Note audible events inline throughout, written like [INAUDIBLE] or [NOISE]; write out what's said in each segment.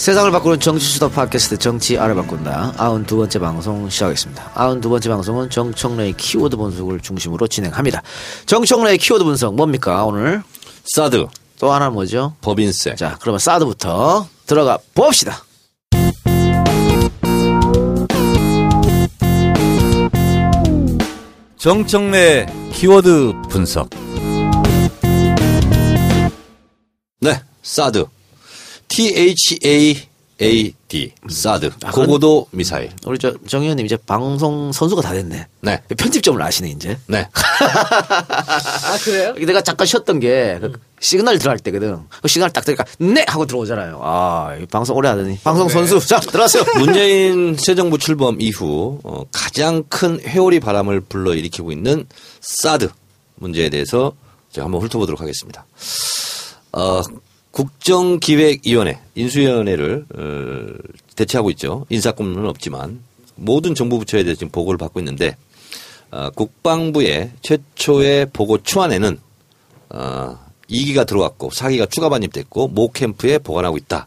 세상을 바꾸는 정치수다 팟캐스트 정치 알아바꾼다 아흔 두 번째 방송 시작하겠습니다. 아흔 두 번째 방송은 정청래의 키워드 분석을 중심으로 진행합니다. 정청래의 키워드 분석 뭡니까 오늘? 사드 또 하나 뭐죠? 법인세 자 그러면 사드부터 들어가 봅시다. 정청래 키워드 분석 네 사드 T-H-A-A-D 사드 아, 고고도 미사일 우리 저 정 의원님 이제 방송 선수가 다 됐네. 네. 편집점을 아시네 이제. 네 [LAUGHS] 아 그래요? 내가 잠깐 쉬었던 게 그 시그널 들어갈 때거든. 그 시그널 딱 들으니까 네 하고 들어오잖아요. 아, 이 방송 오래 하더니 방송 선수 자 들어가세요. [LAUGHS] 문재인 새 정부 출범 이후 어, 가장 큰 회오리 바람을 불러 일으키고 있는 사드 문제에 대해서 제가 한번 훑어보도록 하겠습니다. 어, 국정기획위원회 인수위원회를 어, 대체하고 있죠. 인사권은 없지만 모든 정부 부처에 대해서 지금 보고를 받고 있는데 어, 국방부의 최초의 보고 초안에는 어, 2기가 들어왔고 4기가 추가 반입됐고 모 캠프에 보관하고 있다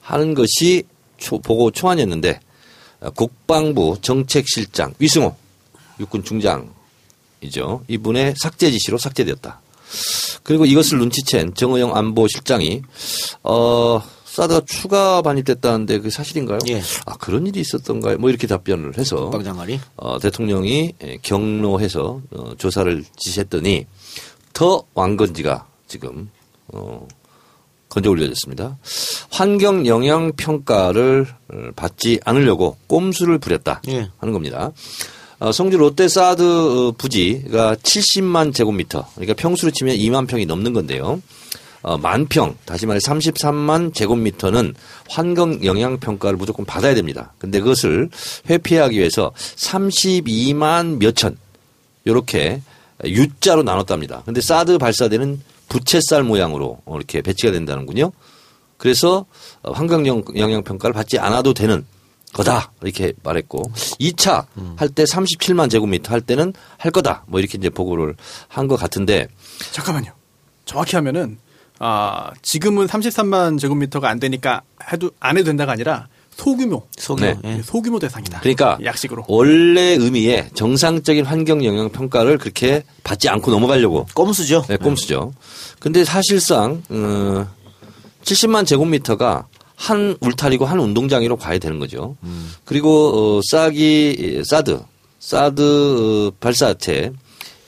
하는 것이 초- 보고 초안이었는데 어, 국방부 정책실장 위승호 육군 중장이죠. 이분의 삭제 지시로 삭제되었다. 그리고 이것을 눈치챈 정의용 안보실장이 어 사드가 추가 반입됐다는데 그게 사실인가요? 예. 아 그런 일이 있었던가요? 뭐 이렇게 답변을 해서 국방장관이 어, 대통령이 예, 경로해서 어, 조사를 지시했더니 더 왕건지가 지금 어, 건져 올려졌습니다. 환경 영향 평가를 어, 받지 않으려고 꼼수를 부렸다 예. 하는 겁니다. 어, 성주 롯데 사드 어, 부지가 70만 제곱미터, 그러니까 평수로 치면 2만 평이 넘는 건데요. 어, 만 평, 다시 말해 33만 제곱미터는 환경 영향 평가를 무조건 받아야 됩니다. 근데 그것을 회피하기 위해서 32만 몇천, 요렇게 U자로 나눴답니다. 근데 사드 발사대는 부채살 모양으로 어, 이렇게 배치가 된다는군요. 그래서 어, 환경 영향 평가를 받지 않아도 되는 거다 이렇게 말했고 2차 할때 37만 제곱미터 할 때는 할 거다 뭐 이렇게 이제 보고를 한 것 같은데 잠깐만요. 정확히 하면은 아 지금은 33만 제곱미터가 안 되니까 해도 안 해도 된다가 아니라 소규모 소규모. 네. 예. 소규모 대상이다. 그러니까 약식으로 원래 의미의 정상적인 환경 영향 평가를 그렇게 받지 않고 넘어가려고 꼼수죠. 네, 꼼수죠. 근데 사실상 어, 70만 제곱미터가 한 울타리고 한 운동장으로 가야 되는 거죠. 그리고 어, 싸기 사드 사드 어, 발사체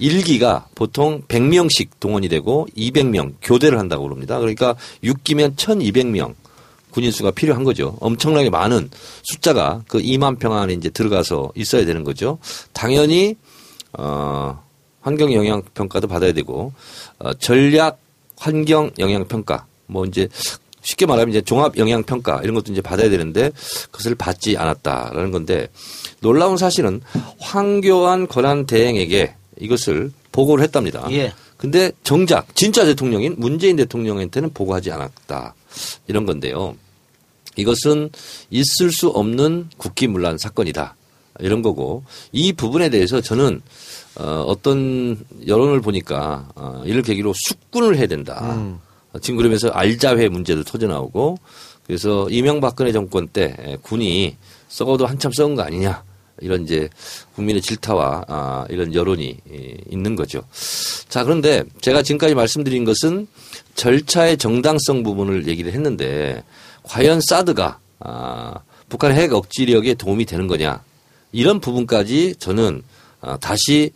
1기가 보통 100명씩 동원이 되고 200명 교대를 한다고 그럽니다. 그러니까 6기면 1200명 군인 수가 필요한 거죠. 엄청나게 많은 숫자가 그 2만 평 안에 이제 들어가서 있어야 되는 거죠. 당연히 어 환경 영향 평가도 받아야 되고 어 전략 환경 영향 평가 뭐 이제 쉽게 말하면 이제 종합 영향 평가 이런 것도 이제 받아야 되는데 그것을 받지 않았다라는 건데 놀라운 사실은 황교안 권한 대행에게 이것을 보고를 했답니다. 예. 근데 정작 진짜 대통령인 문재인 대통령한테는 보고하지 않았다. 이런 건데요. 이것은 있을 수 없는 국기문란 사건이다. 이런 거고 이 부분에 대해서 저는 어, 어떤 여론을 보니까 어, 이를 계기로 숙군을 해야 된다. 어, 지금 그러면서 알자회 문제도 터져 나오고 그래서 이명박근혜 정권 때 에, 군이 썩어도 한참 썩은 거 아니냐. 이런 이제 국민의 질타와 아, 이런 여론이 예, 있는 거죠. 자, 그런데 제가 지금까지 말씀드린 것은 절차의 정당성 부분을 얘기를 했는데 과연 사드가 아, 북한의 핵 억지력에 도움이 되는 거냐 이런 부분까지 저는 아, 다시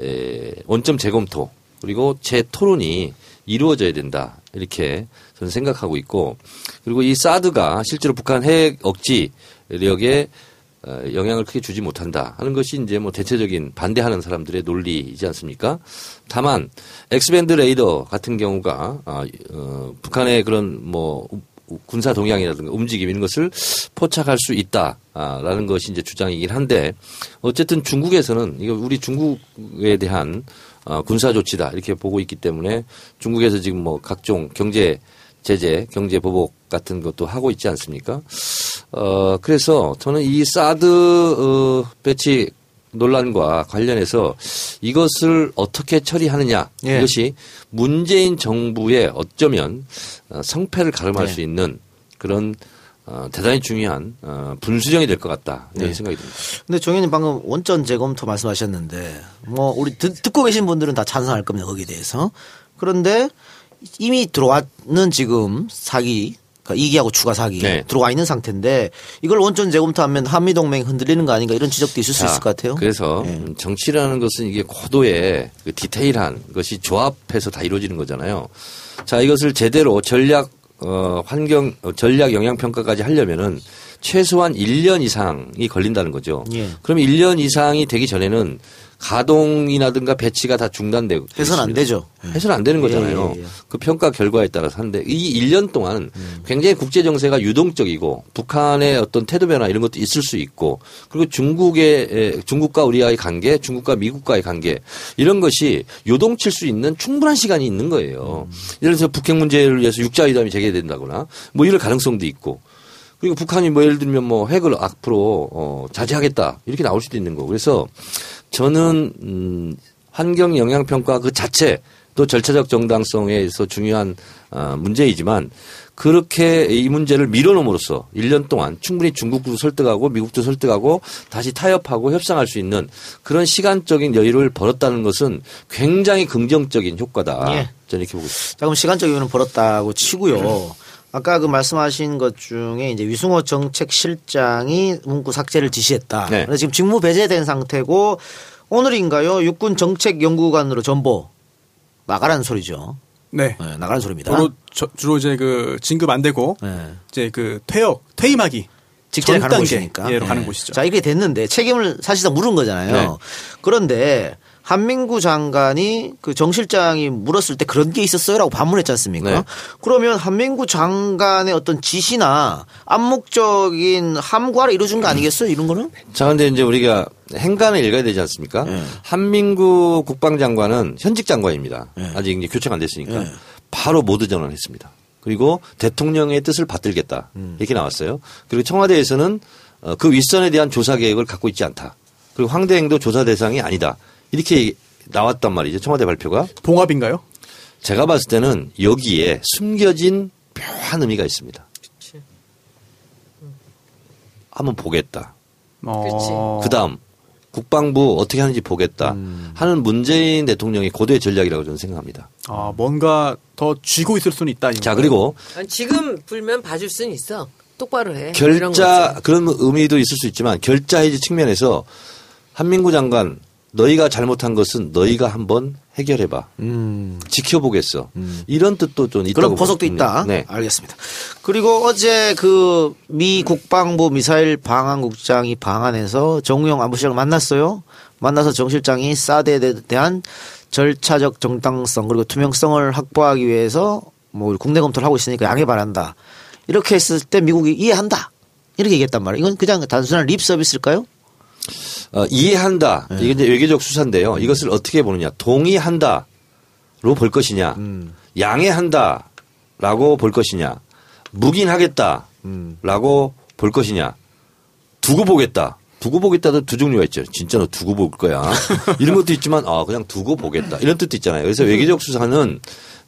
에, 원점 재검토 그리고 재토론이 이루어져야 된다 이렇게 저는 생각하고 있고 그리고 이 사드가 실제로 북한 핵 억지력에 어, 영향을 크게 주지 못한다 하는 것이 이제 뭐 대체적인 반대하는 사람들의 논리이지 않습니까? 다만 X-band 레이더 같은 경우가 아, 어, 북한의 그런 뭐 우- 군사 동향이라든가 움직임 이런 것을 포착할 수 있다라는 것이 이제 주장이긴 한데 어쨌든 중국에서는 이거 우리 중국에 대한 어, 군사 조치다 이렇게 보고 있기 때문에 중국에서 지금 뭐 각종 경제 제재, 경제 보복 같은 것도 하고 있지 않습니까? 어, 그래서 저는 이 사드 어, 배치 논란과 관련해서 이것을 어떻게 처리하느냐 예. 이것이 문재인 정부의 어쩌면 어, 성패를 가름할 예. 수 있는 그런 어, 대단히 중요한 어, 분수령이 될 것 같다 이런 네. 생각이 듭니다. 근데 종현님 방금 원전 재검토 말씀하셨는데 뭐 우리 듣, 듣고 계신 분들은 다 찬성할 겁니다 거기에 대해서 그런데 이미 들어왔는 지금 사기 그러니까 이기하고 추가 사기 네. 들어와 있는 상태인데 이걸 원전 재검토하면 한미 동맹 흔들리는 거 아닌가 이런 지적도 있을 수 자, 있을 것 같아요. 그래서 예. 음, 정치라는 것은 이게 고도의 그 디테일한 것이 조합해서 다 이루어지는 거잖아요. 자, 이것을 제대로 전략 어, 환경 어, 전략 영향 평가까지 하려면은 최소한 1년 이상이 걸린다는 거죠. 예. 그럼 1년 이상이 되기 전에는 가동이라든가 배치가 다 중단되고 해서는 안. 되죠. 해서는 안 되는 거잖아요. 예, 예, 예. 그 평가 결과에 따라서 하는데 이 1년 동안 굉장히 국제 정세가 유동적이고 북한의 어떤 태도 변화 이런 것도 있을 수 있고 그리고 중국의 에, 중국과 우리와의 관계, 중국과 미국과의 관계 이런 것이 요동칠 수 있는 충분한 시간이 있는 거예요. 예를 들어서 북핵 문제를 위해서 육자회담이 재개된다거나 뭐 이럴 가능성도 있고 그리고 북한이 뭐 예를 들면 뭐 핵을 앞으로 어 자제하겠다 이렇게 나올 수도 있는 거고 그래서 저는 음 환경 영향 평가 그 자체 또 절차적 정당성에 있어 중요한 어 문제이지만 그렇게 이 문제를 밀어놓음으로써 1년 동안 충분히 중국도 설득하고 미국도 설득하고 다시 타협하고 협상할 수 있는 그런 시간적인 여유를 벌었다는 것은 굉장히 긍정적인 효과다. 예. 저는 이렇게 보고 있습니다. 자, 그럼 시간적 이유는 벌었다고 치고요. 아까 그 말씀하신 것 중에 이제 위승호 정책실장이 문구 삭제를 지시했다. 네. 그래서 지금 직무 배제된 상태고 오늘인가요? 육군 정책연구관으로 전보 나가라는 소리죠. 네. 네, 나가라는 소리입니다. 주로, 저- 주로 이제 그 진급 안 되고 네. 이제 그 퇴역, 퇴임하기 직전에 전 가는 곳이니까. 예로 네. 가는 곳이죠. 자, 이게 됐는데 책임을 사실상 물은 거잖아요. 네. 그런데 한민구 장관이 그 정 실장이 물었을 때 그런 게 있었어요라고 반문했지 않습니까? 네. 그러면 한민구 장관의 어떤 지시나 암묵적인 함구하라 이루어진 거 아니겠어요? 이런 거는? 자, 근데 이제 우리가 행간을 읽어야 되지 않습니까? 네. 한민구 국방장관은 현직 장관입니다. 네. 아직 이제 교체가 안 됐으니까. 네. 바로 모두 전환했습니다. 그리고 대통령의 뜻을 받들겠다. 이렇게 나왔어요. 그리고 청와대에서는 어, 그 윗선에 대한 조사 계획을 갖고 있지 않다. 그리고 황대행도 조사 대상이 아니다. 이렇게 나왔단 말이죠. 청와대 발표가. 봉합인가요? 제가 봤을 때는 여기에 숨겨진 묘한 의미가 있습니다. 한번 보겠다. 어, 그 다음 국방부 어떻게 하는지 보겠다 하는 문재인 대통령의 고도의 전략이라고 저는 생각합니다. 아, 뭔가 더 쥐고 있을 수는 있다. 자 그리고 아니, 지금 불면 봐줄 수는 있어. 똑바로 해. 결자. 그런 의미도 있을 수 있지만 결자 해지 측면에서 한민구 장관 너희가 잘못한 것은 너희가 한번 해결해봐. 지켜보겠어. 이런 뜻도 좀 있다고 음. 그런 보석도. 있다. 네. 알겠습니다. 그리고 어제 그 미 국방부 미사일 방한국장이 방한해서 정우영 안보실장을 만났어요. 만나서 정 실장이 사드에 대- 대한 절차적 정당성 그리고 투명성을 확보하기 위해서 뭐 국내 검토를 하고 있으니까 양해 바란다. 이렇게 했을 때 미국이 이해한다. 이렇게 얘기했단 말이에요. 이건 그냥 단순한 립 서비스일까요? 어, 이해한다. 네. 이게 이제 외교적 수사인데요. 이것을 어떻게 보느냐. 동의한다로 볼 것이냐. 음. 양해한다라고 볼 것이냐. 묵인하겠다라고 음. 볼 것이냐. 두고 보겠다. 두고 보겠다도 두 종류가 있죠. 진짜 너 두고 볼 거야. 이런 것도 있지만 아 그냥 두고 보겠다. 이런 뜻도 있잖아요. 그래서 외교적 수사는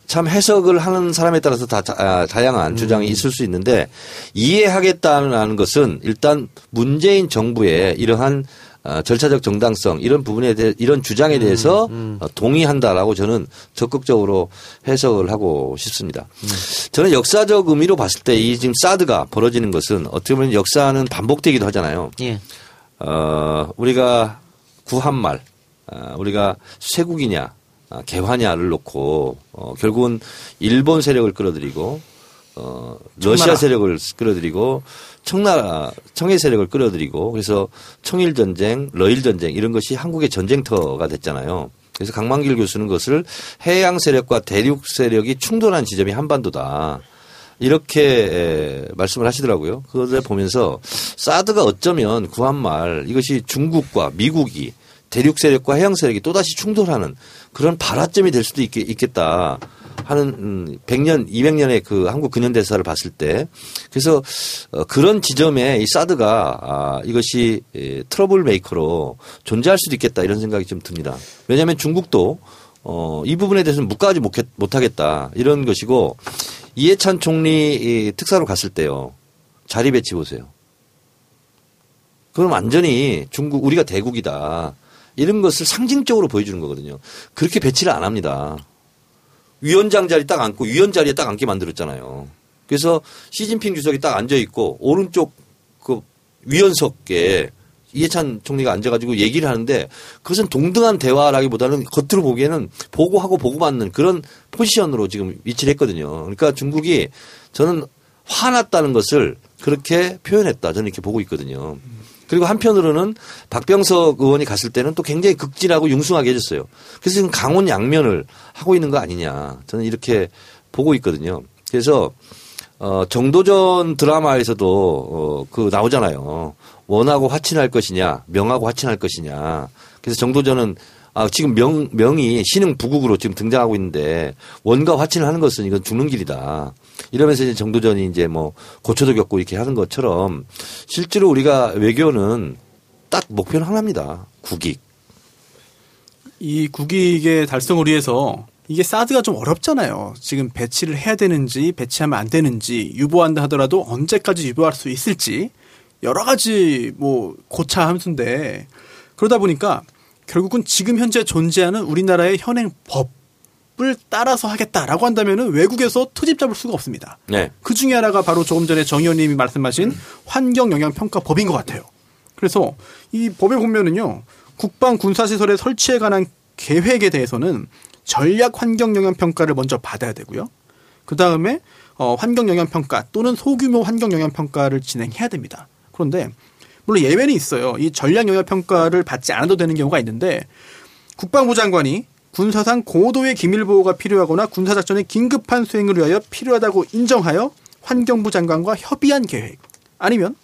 참 해석을 하는 사람에 따라서 다 자- 아, 다양한 주장이 있을 수 있는데 이해하겠다는 것은 일단 문재인 정부의 이러한 어, 절차적 정당성 이런 부분에 대해 이런 주장에 대해서 어, 동의한다라고 저는 적극적으로 해석을 하고 싶습니다. 저는 역사적 의미로 봤을 때 이 지금 사드가 벌어지는 것은 어떻게 보면 역사는 반복되기도 하잖아요. 예. 어, 우리가 구한말, 어, 우리가 쇄국이냐, 아, 개화냐를 놓고, 어, 결국은 일본 세력을 끌어들이고, 어, 러시아 청나라. 세력을 끌어들이고, 청나라, 청해 세력을 끌어들이고, 그래서 청일 전쟁, 러일 전쟁, 이런 것이 한국의 전쟁터가 됐잖아요. 그래서 강만길 교수는 그것을 해양 세력과 대륙 세력이 충돌한 지점이 한반도다. 이렇게 에, 말씀을 하시더라고요. 그것을 보면서 사드가 어쩌면 구한말 이것이 중국과 미국이 대륙 세력과 해양 세력이 또다시 충돌하는 그런 발화점이 될 수도 있, 있겠다 하는 음, 100년, 200년의 그 한국 근현대사를 봤을 때 그래서 어, 그런 지점에 이 사드가 아, 이것이 에, trouble maker로 존재할 수도 있겠다 이런 생각이 좀 듭니다. 왜냐하면 중국도 어, 이 부분에 대해서는 묵과하지 못하겠다 이런 것이고 이해찬 총리 이 특사로 갔을 때요. 자리 배치 보세요. 그럼 완전히 중국 우리가 대국이다. 이런 것을 상징적으로 보여주는 거거든요. 그렇게 배치를 안 합니다. 위원장 자리 딱 앉고 위원 자리에 딱 앉게 만들었잖아요. 그래서 시진핑 주석이 딱 앉아 있고 오른쪽 그 위원석에 이해찬 총리가 앉아가지고 얘기를 하는데 그것은 동등한 대화라기보다는 겉으로 보기에는 보고하고 보고받는 그런 포지션으로 지금 위치를 했거든요. 그러니까 중국이 저는 화났다는 것을 그렇게 표현했다. 저는 이렇게 보고 있거든요. 그리고 한편으로는 박병석 의원이 갔을 때는 또 굉장히 극진하고 융숭하게 해줬어요. 그래서 지금 강원 양면을 하고 있는 거 아니냐. 저는 이렇게 보고 있거든요. 그래서 어, 정도전 드라마에서도 어, 그 나오잖아요. 원하고 화친할 것이냐, 명하고 화친할 것이냐. 그래서 정도전은 아, 지금 명, 명이 신흥 부국으로 지금 등장하고 있는데 원과 화친을 하는 것은 이건 죽는 길이다. 이러면서 이제 정도전이 이제 뭐 고초도 겪고 이렇게 하는 것처럼 실제로 우리가 외교는 딱 목표는 하나입니다. 국익. 이 국익의 달성을 위해서 이게 사드가 좀 어렵잖아요. 지금 배치를 해야 되는지 배치하면 안 되는지 유보한다 하더라도 언제까지 유보할 수 있을지 여러 가지 뭐 고차 함수인데 그러다 보니까 결국은 지금 현재 존재하는 우리나라의 현행 법 을 따라서 하겠다라고 한다면은 외국에서 트집 잡을 수가 없습니다. 네. 그 중에 하나가 바로 조금 전에 정 의원님이 말씀하신 환경 영향 평가 법인 것 같아요. 그래서 이 법에 보면은요, 국방 군사 시설의 설치에 관한 계획에 대해서는 전략 환경 영향 평가를 먼저 받아야 되고요. 그 다음에 어, 환경 영향 평가 또는 소규모 환경 영향 평가를 진행해야 됩니다. 그런데 물론 예외는 있어요. 이 전략 영향 평가를 받지 않아도 되는 경우가 있는데 국방부 장관이 군사상 고도의 기밀 보호가 필요하거나 군사작전의 긴급한 수행을 위하여 필요하다고 인정하여 환경부 장관과 협의한 계획 아니면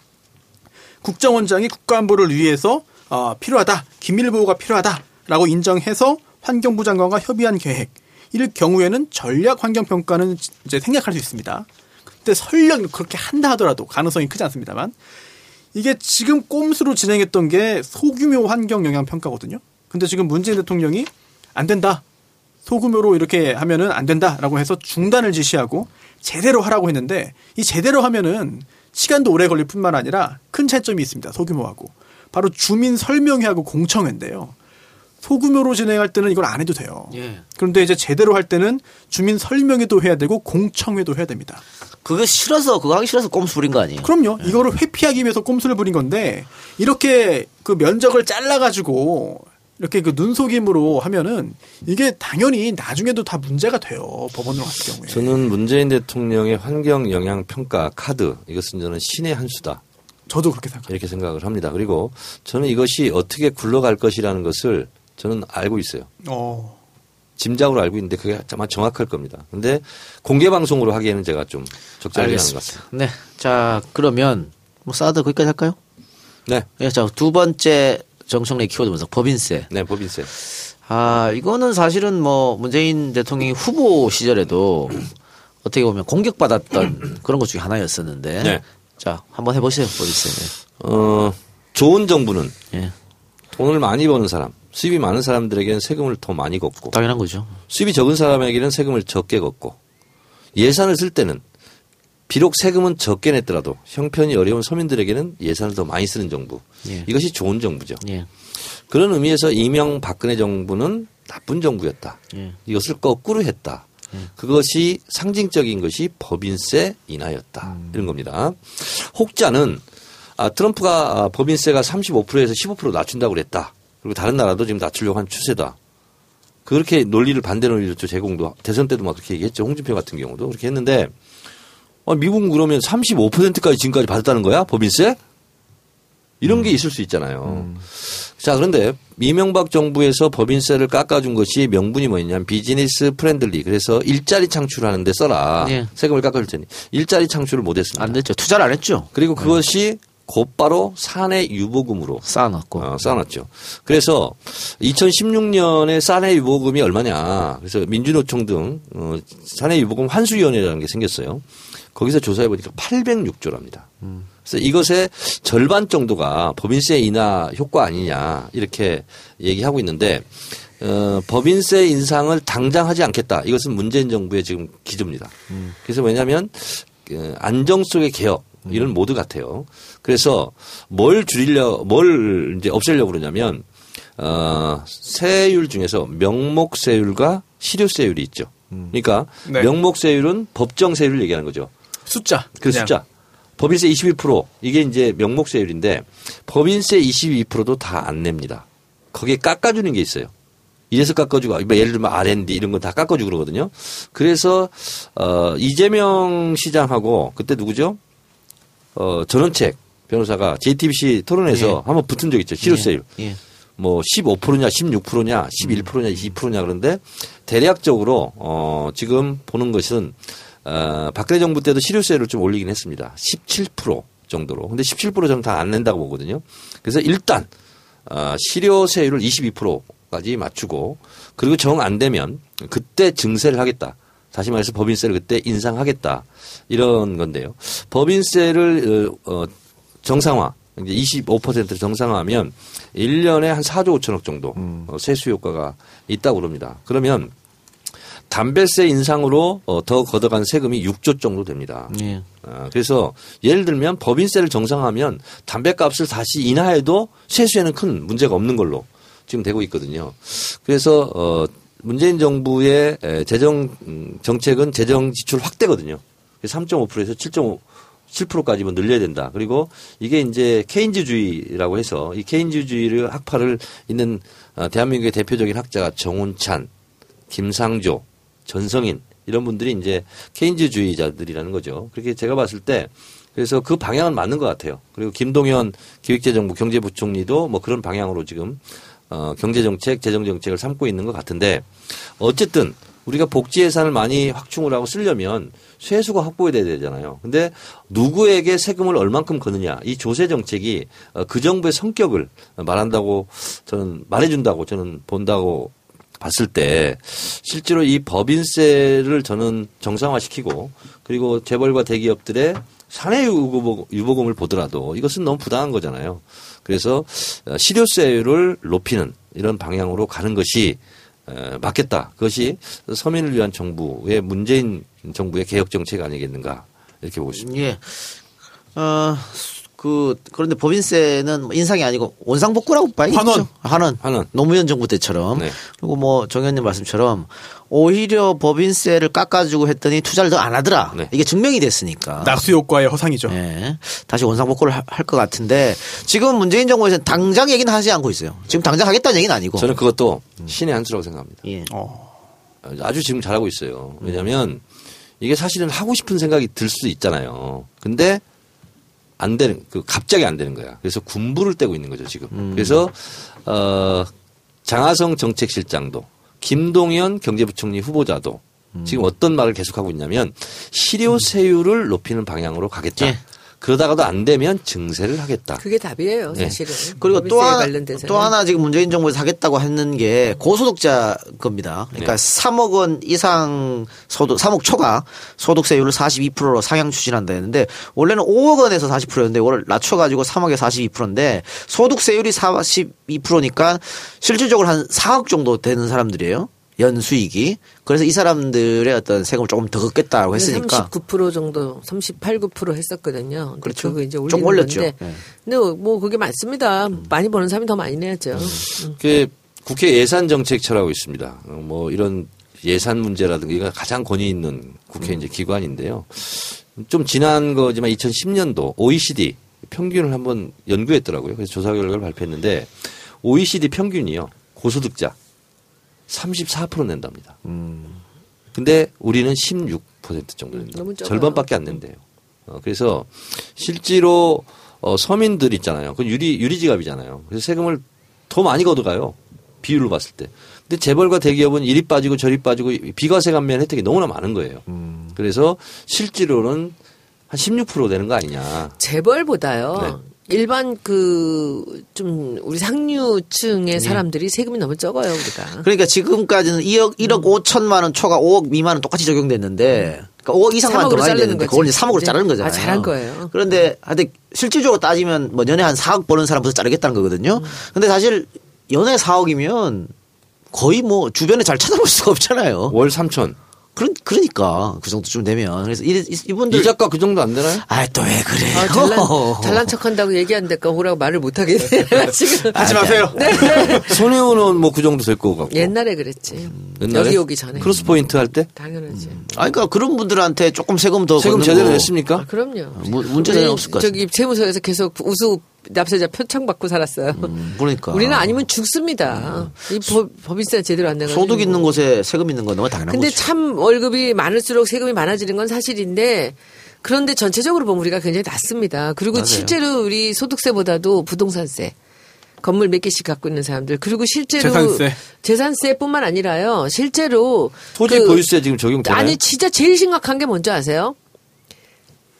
국정원장이 국가안보를 위해서 어, 필요하다 기밀 보호가 필요하다라고 인정해서 환경부 장관과 협의한 계획 이럴 경우에는 전략 환경 평가는 이제 생략할 수 있습니다. 그때 설령 그렇게 한다 하더라도 가능성이 크지 않습니다만 이게 지금 꼼수로 진행했던 게 소규모 환경 영향 평가거든요. 근데 지금 문재인 대통령이 안 된다. 소규모로 이렇게 하면은 안 된다라고 해서 중단을 지시하고 제대로 하라고 했는데 이 제대로 하면은 시간도 오래 걸릴 뿐만 아니라 큰 차이점이 있습니다. 소규모하고. 바로 주민 설명회하고 공청회인데요. 소규모로 진행할 때는 이걸 안 해도 돼요. 예. 그런데 이제 제대로 할 때는 주민 설명회도 해야 되고 공청회도 해야 됩니다. 그거 싫어서 그거 하기 싫어서 꼼수 부린 거 아니에요? 그럼요. 이거를 회피하기 위해서 꼼수를 부린 건데 이렇게 그 면적을 잘라 가지고 이렇게 그 눈속임으로 하면은 이게 당연히 나중에도 다 문제가 돼요. 법원으로 갔을 경우에. 저는 문재인 대통령의 환경 영향 평가 카드 이것은 저는 신의 한 수다. 저도 그렇게 생각합니다. 이렇게 생각을 합니다. 그리고 저는 이것이 어떻게 굴러갈 것이라는 것을 저는 알고 있어요. 어. 짐작으로 알고 있는데 그게 아마 정확할 겁니다. 근데 공개 방송으로 하기에는 제가 좀 적절하지 않은 것 같습니다. 네. 자, 그러면 뭐 사드 거기까지 할까요? 네. 네, 자, 두 번째 정청래 키워드 분석 법인세. 네, 법인세. 아, 이거는 사실은 뭐 문재인 대통령이 후보 시절에도 어떻게 보면 공격받았던 그런 것 중에 하나였었는데. 네. 자, 한번 해보세요, 법인세. 어, 좋은 정부는 예. 돈을 많이 버는 사람, 수입이 많은 사람들에게는 세금을 더 많이 걷고 당연한 거죠. 수입이 적은 사람에게는 세금을 적게 걷고 예산을 쓸 때는 비록 세금은 적게 냈더라도 형편이 어려운 서민들에게는 예산을 더 많이 쓰는 정부. 예. 이것이 좋은 정부죠. 예. 그런 의미에서 이명 박근혜 정부는 나쁜 정부였다. 예. 이것을 거꾸로 했다. 그것이 상징적인 것이 법인세 인하였다. 이런 겁니다. 혹자는 아, 트럼프가 아, 법인세가 35%에서 15% 낮춘다고 그랬다. 그리고 다른 나라도 지금 낮추려고 한 추세다. 그렇게 논리를 반대 논리를 또 제공도 대선 때도 막 그렇게 얘기했죠. 홍준표 같은 경우도 그렇게 했는데 아, 미국은 그러면 35%까지 지금까지 받았다는 거야? 법인세? 이런 게 있을 수 있잖아요. 자, 그런데 이명박 정부에서 법인세를 깎아준 것이 명분이 뭐였냐면 business friendly. 그래서 일자리 창출하는데 써라. 예. 세금을 깎아줄 테니. 일자리 창출을 못했습니다. 안 됐죠. 투자를 안 했죠. 그리고 그것이 곧바로 사내 유보금으로 쌓아놨고. 어, 쌓아놨죠. 그래서 2016년에 사내 유보금이 얼마냐. 그래서 민주노총 등 어, 사내 유보금 환수위원회라는 게 생겼어요. 거기서 조사해 보니까 806조랍니다. 그래서 이것의 절반 정도가 법인세 인하 효과 아니냐 이렇게 얘기하고 있는데 어, 법인세 인상을 당장 하지 않겠다. 이것은 문재인 정부의 지금 기조입니다. 그래서 왜냐하면 그 안정 속의 개혁 이런 모드 같아요. 그래서 뭘 줄이려, 뭘 이제 없애려고 그러냐면, 어, 세율 중에서 명목세율과 실효세율이 있죠. 그러니까 네. 명목세율은 법정세율을 얘기하는 거죠. 숫자. 그 그냥. 숫자. 법인세 22% 이게 이제 명목세율인데 법인세 22%도 다 안 냅니다. 거기에 깎아주는 게 있어요. 이래서 깎아주고 뭐 예를 들면 R&D 이런 거다 깎아주고 그러거든요. 그래서 어 이재명 시장하고 그때 누구죠? 어 전원책 변호사가 JTBC 토론에서 예. 한번 붙은 적 있죠. 실효세율. 예. 뭐 15%냐 16%냐 11%냐 20%냐 그런데 대략적으로 어 지금 보는 것은 어 박근혜 정부 때도 실효세를 좀 올리긴 했습니다. 17% 정도로. 근데 17% 저는 다 안 낸다고 보거든요. 그래서 일단 어 실효세율을 22%까지 맞추고 그리고 정 안 되면 그때 증세를 하겠다. 다시 말해서 법인세를 그때 인상하겠다. 이런 건데요. 법인세를 어, 어, 정상화 이제 25%를 정상화하면 1년에 한 4조 5천억 정도 어, 세수 효과가 있다고 그럽니다. 그러면 담배세 인상으로 어, 더 걷어간 세금이 6조 정도 됩니다. 예. 아, 그래서 예를 들면 법인세를 정상화하면 담배값을 다시 인하해도 세수에는 큰 문제가 없는 걸로 지금 되고 있거든요. 그래서 어 문재인 정부의 에, 재정 음, 정책은 재정 지출 확대거든요. 3.5%에서 7.5 7%까지만 늘려야 된다. 그리고 이게 이제 케인즈주의라고 해서 이 케인즈주의를 학파를 있는 어, 대한민국의 대표적인 학자가 정운찬, 김상조, 전성인 이런 분들이 이제 케인즈주의자들이라는 거죠. 그렇게 제가 봤을 때 그래서 그 방향은 맞는 것 같아요. 그리고 김동연 기획재정부 경제부총리도 뭐 그런 방향으로 지금 어, 경제정책, 재정정책을 삼고 있는 것 같은데 어쨌든 우리가 복지 예산을 많이 확충을 하고 쓰려면 세수가 확보돼야 되잖아요. 근데 누구에게 세금을 얼만큼 거느냐 이 조세 정책이 어, 그 정부의 성격을 말한다고 저는 말해준다고 저는 본다고 봤을 때 실제로 이 법인세를 저는 정상화시키고 그리고 재벌과 대기업들의 사내 유보- 유보금을 보더라도 이것은 너무 부당한 거잖아요. 그래서 어, 실효세율을 높이는 이런 방향으로 가는 것이 에, 맞겠다. 그것이 서민을 위한 정부의 문재인 정부의 개혁 정책 아니겠는가 이렇게 보고 있습니다. 예. 어, 그, 그런데 법인세는 뭐 인상이 아니고 원상복구라고 봐야겠죠. 환원. 환원. 환원. 노무현 정부 때처럼. 네. 그리고 뭐 정현님 말씀처럼 오히려 법인세를 깎아주고 했더니 투자를 더 안 하더라. 네. 이게 증명이 됐으니까. 낙수 효과의 허상이죠. 예. 다시 원상복구를 할 것 같은데 지금 문재인 정부에서는 당장 얘기는 하지 않고 있어요. 지금 당장 하겠다는 얘기는 아니고. 저는 그것도 신의 한 수라고 생각합니다. 예. 어. 아주 지금 잘하고 있어요. 왜냐하면 이게 사실은 하고 싶은 생각이 들 수도 있잖아요. 근데 안 되는 그 갑자기 안 되는 거야. 그래서 군부를 떼고 있는 거죠 지금. 그래서 어 장하성 정책실장도 김동연 경제부총리 후보자도 지금 어떤 말을 계속하고 있냐면 실효세율을 높이는 방향으로 가겠다. 예. 그러다가도 안 되면 증세를 하겠다. 그게 답이에요, 네. 사실은. 그리고 또, 하나, 관련돼서는. 또 하나 지금 문재인 정부에서 하겠다고 하는 게 고소득자 겁니다. 그러니까 네. 3억 원 이상 소득, 3억 초과 소득세율을 42%로 상향 추진한다 했는데 원래는 5억 원에서 40%였는데 이걸 낮춰가지고 3억에 42%인데 소득세율이 42%니까 실질적으로 한 4억 정도 되는 사람들이에요. 연수익이. 그래서 이 사람들의 어떤 세금을 조금 더 걷겠다고 했으니까. 39% 정도, 38, 9% 했었거든요. 그렇죠. 그거 이제 좀 올리는 올렸죠. 건데. 네. 근데 뭐 그게 맞습니다. 많이 버는 사람이 더 많이 내야죠. 음. 그 국회 예산 정책처라고 있습니다. 어, 뭐 이런 예산 문제라든가 이거 가장 권위 있는 국회 이제 기관인데요. 좀 지난 거지만 2010년도 OECD 평균을 한번 연구했더라고요. 그래서 조사 결과를 발표했는데 OECD 평균이요 고소득자 34% 낸답니다. 근데 우리는 16% 정도 낸다. 너무 적어요. 절반밖에 안 낸대요. 어, 그래서 실제로 어, 서민들 있잖아요. 그 유리 유리지갑이잖아요. 그래서 세금을 더 많이 걷어가요. 비율로 봤을 때. 근데 재벌과 대기업은 이리 빠지고 저리 빠지고 비과세 감면 혜택이 너무나 많은 거예요. 그래서 실제로는 한 16% 되는 거 아니냐. 재벌보다요. 네. 일반 그 좀 우리 상류층의 네. 사람들이 세금이 너무 적어요 우리가. 그러니까 지금까지는 2억, 1억 5천만 원 초과 5억 미만은 똑같이 적용됐는데 그러니까 5억 이상만 3억으로 더 많이 자르는 되는데 거지. 그걸 이제 3억으로 네. 자르는 거잖아요. 아, 잘한 거예요. 그런데 하여튼 실질적으로 따지면 뭐 연에 한 4억 버는 사람부터 자르겠다는 거거든요. 음. 근데 사실 연에 4억이면 거의 뭐 주변에 잘 찾아볼 수가 없잖아요. 월 3천. 그런 그러니까 그 정도쯤 되면 그래서 이, 이- 이분들 이 작가 그 정도 안 되나요? 아 또 왜 그래요? 아, 잘난, 잘난 척 한다고 얘기한다니까 오라고 말을 못 하겠네. [LAUGHS] 지금. 하지 마세요. [LAUGHS] 손혜원은 뭐 그 정도 될 것 같고. 옛날에 그랬지. 옛날에? 여기 오기 전에. 크로스 포인트 할 때? 당연하지. 아 그러니까 그런 분들한테 조금 세금 더 세금 제대로 거 냈습니까? 아, 그럼요. 무- 문제는 없을 것 저기 세무서에서 계속 우수 납세자 표창 받고 살았어요. 음, 그러니까 우리는 아니면 죽습니다. 이 법, 법인세 제대로 안 내가지고. 소득 있는 곳에 세금 있는 건 너무 당연한 근데 거죠. 참 월급이 많을수록 세금이 많아지는 건 사실인데 그런데 전체적으로 보면 우리가 굉장히 낮습니다. 그리고 맞아요. 실제로 우리 소득세보다도 부동산세 건물 몇 개씩 갖고 있는 사람들 그리고 실제로 재산세. 재산세뿐만 아니라요. 실제로 토지 그- 보유세 지금 적용되나요? 아니 진짜 제일 심각한 게 뭔지 아세요?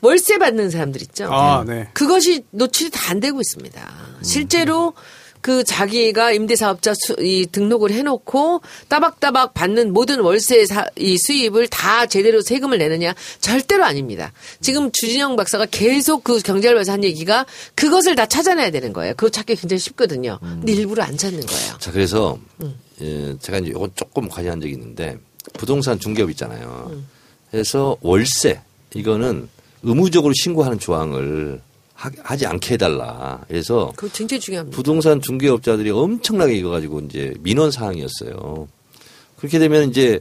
월세 받는 사람들 있죠. 아, 네. 그것이 노출이 다 안 되고 있습니다. 실제로 그 자기가 임대사업자 수, 이 등록을 해놓고 따박따박 받는 모든 월세 사, 이 수입을 다 제대로 세금을 내느냐 절대로 아닙니다. 지금 주진영 박사가 계속 그 경제알바에서 한 얘기가 그것을 다 찾아내야 되는 거예요. 그거 찾기 굉장히 쉽거든요. 근데 일부러 안 찾는 거예요. 자, 그래서 음. 예, 제가 이제 이건 조금 관여한 적이 있는데 부동산 중개업 있잖아요. 음. 그래서 월세 이거는 의무적으로 신고하는 조항을 하, 하지 않게 해달라. 그래서 그거 굉장히 중요합니다. 부동산 중개업자들이 엄청나게 이거 가지고 이제 민원 사항이었어요. 그렇게 되면 이제